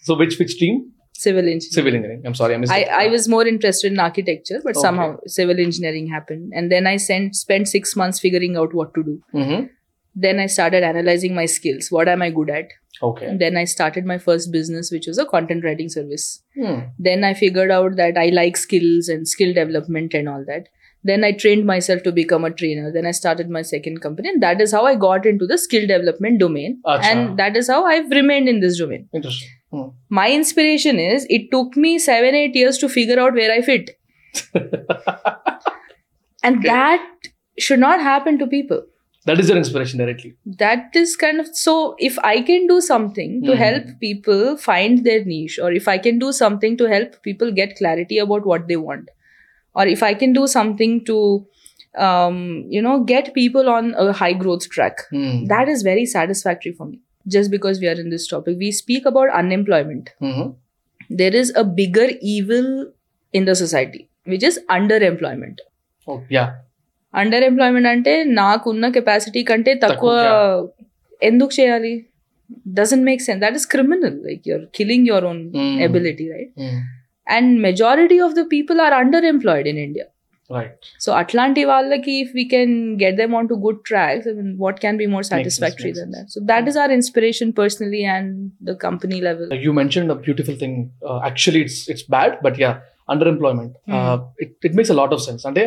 so which which team Civil engineering. Civil engineering. I'm sorry, I missed. I, I was more interested in architecture, but okay. somehow civil engineering happened, and then I sent, spent six months figuring out what to do. Mm-hmm. Then I started analyzing my skills. What am I good at? Okay. And then I started my first business, which was a content writing service. Hmm. Then I figured out that I like skills and skill development and all that. Then I trained myself to become a trainer. Then I started my second company. And that is how I got into the skill development domain. Achha. And that is how I've remained in this domain. Interesting. Hmm. My inspiration is it took me seven, eight years to figure out where I fit. *laughs* And Okay. that should not happen to people. that is your inspiration directly. That is kind of so. If I can do something to Mhm. help people find their niche, or if I can do something to help people get clarity about what they want, or if I can do something to, um, you know, get people on a high growth track, Hmm. that is very satisfactory for me Just because we are in this topic, we speak about unemployment. Mhm. there is a bigger evil in the society which is underemployment Oh, yeah. Underemployment అంటే నాకున్న capacity కంటే తక్కువ ఎందుకు చేయాలి doesn't make sense that is criminal like you're killing your own Hmm. Ability right Hmm. And majority of the people are underemployed in India Right. So అట్లాంటి వాళ్ళకి if we can get them on to good tracks what can be more sense, satisfactory makes then sense. That so that is our inspiration personally and the company level You mentioned a beautiful thing. Uh, actually, it's it's bad, but yeah, underemployment. Uh, it, it makes a lot of sense. అంటే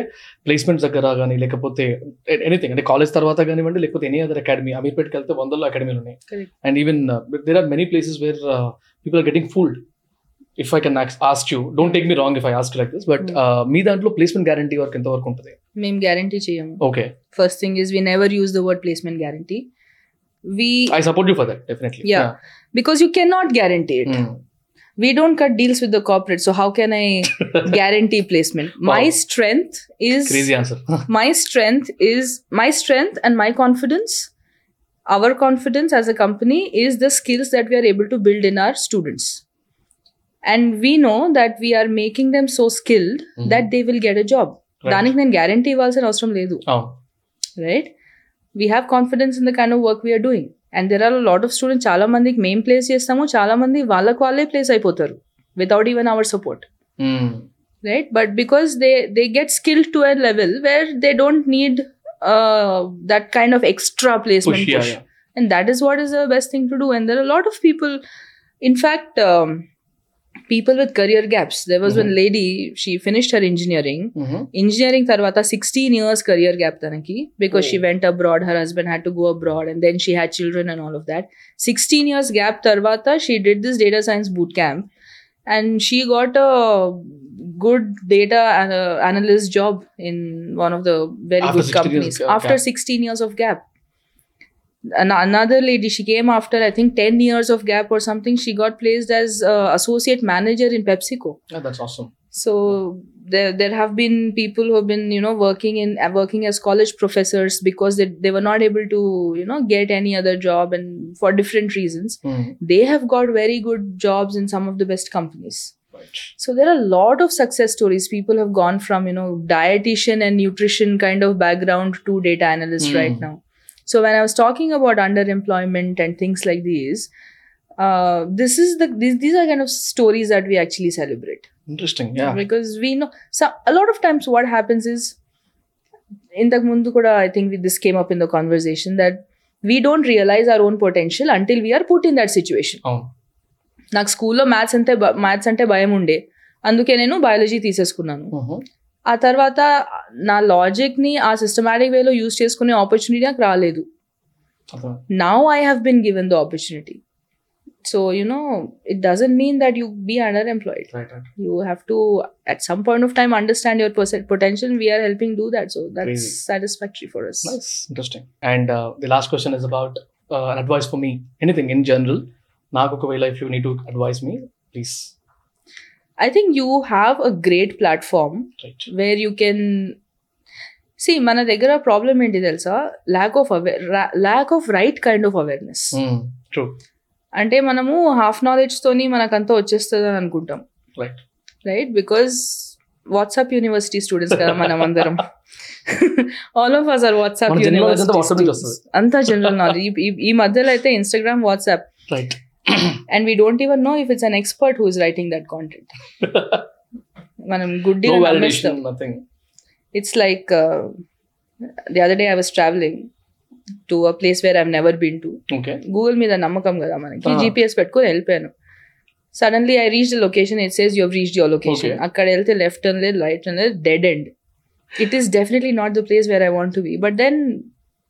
placements దగ్గర కానీ లేకపోతే anything అంటే college తర్వాత కానివ్వండి లేకపోతే any other academy అమీర్పేట్కి వెళ్తే వందల్లో అకాడమీలు ఉన్నాయి Correct. And even there are many places where people are getting fooled If I can ask you don't take me wrong if I ask like this but మీ దాంట్లో placement guarantee వరకు ఎంత వరకు ఉంటుంది మేము guarantee చేయము okay first thing is we never use the word placement guarantee we I support you for that definitely Yeah. because you cannot guarantee it Hmm. we don't cut deals with the corporate so how can i *laughs* guarantee placement my Wow. strength is crazy answer *laughs* my strength is my strength and my confidence our confidence as a company is the skills that we are able to build in our students And we know that we are making them so skilled Mhm. that they will get a job Right. దానికి నేను guarantee ఇవ్వాల్సిన అవసరం లేదు అవును right we have confidence in the kind of work we are doing and there are lot of students చాలా మందికి మేము place చేస్తాము చాలా మంది వాళ్ళకి వాళ్ళే ప్లేస్ అయిపోతారు without even our support Mm. right but because they they get skilled to a level where they don't need uh, that kind of extra placement Push, yeah, push. yeah. and that is what is the best thing to do and there people in fact people with career gaps. There was one lady she finished her engineering. Mhm. engineering tarvata 16 years career gap tanaki because she Oh. went abroad her husband had to go abroad and then she had children and all of that. 16 years gap tarvata she did this data science boot camp and she got a good data ana- analyst job in one of the very After good 16 years companies. after 16 years of gap another lady she came after i think 10 years of gap or something she got placed as uh, associate manager in pepsico Yeah, that's awesome. so there there have been people who have been you know working in uh, working as college professors because they, they were not able to you know get any other job and for different reasons Mm. they have got very good jobs in some of the best companies Right. so there are a lot of success stories people have gone from you know dietitian and nutrition kind of background to data analyst Hmm. right now so when i was talking about underemployment and things like these uh, this is the these, these are kind of stories that we actually celebrate Interesting. Yeah. because we know so a lot of times what happens is ఇంతకు ముందు కూడా I think this came up in the conversation that we don't realise our own potential until we're put in that situation అవును నాకు స్కూల్లో maths అంటే maths అంటే భయం ఉండే అందుకే నేను బయాలజీ తీసేసుకున్నాను Mhm. ఆ తర్వాత నా లాజిక్ని ఆ సిస్టమాటిక్ వేలో యూస్ చేసుకునే ఆపర్చునిటీ నాకు రాలేదు అర్థం. Now I have been given the opportunity so you know it doesn't mean that you be under employed Right, right. you have to at some point of time understand your percent potential we are helping do that so that's Crazy. satisfactory for us Nice. Interesting. And uh, the last question is about uh, an advice for me. Anything in general. నాకు i think you have a great platform Right. where you can see మన దగ్గర problem ఏంటి తెలుసా? Lack of aware lack of right kind of awareness. అంటే మనము half knowledge తోని మనకంతా వచ్చేస్తుంది అని అనుకుంటాం. Right because WhatsApp university students కదా మనం అందరం all of us are WhatsApp వస్తుంది. అంతా జనరల్ నాలెడ్జ్ ఈ మధ్యలో అయితే Instagram WhatsApp Right. And we don't even know if it's an expert who is writing that content మనం గుడ్డి no validation, nothing. It's like the other day I was travelling to a place where I've never been to Okay. Google మీద నమ్మకం కదా మనకి Ah. GPS పెట్టుకొని వెళ్ళిపోయాను suddenly I reach the location it says you've reach your location Okay. అక్కడ వెళ్తే left turn లేదు right turn లేదు dead end it is definitely not the place where I want to be but then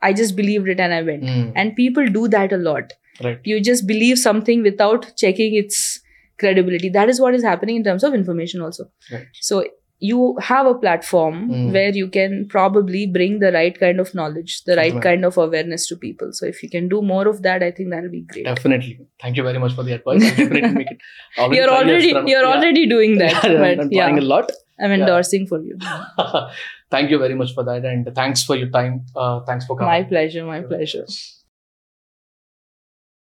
I just believed it and I went Mm. And people do that a lot Right. you just believe something without checking its credibility that is what is happening in terms of information also Right. so you have a platform Mm. where you can probably bring the right kind of knowledge the right Right. kind of awareness to people so if you can do more of that i think that'll be great Definitely. Thank you very much for the advice. I'll definitely make it. *laughs* you're already you're Yeah. already doing that Yeah, but I'm yeah trying a lot. i'm Yeah. endorsing for you *laughs* Thank you very much for that, and thanks for your time. Uh, thanks for coming. my pleasure my pleasure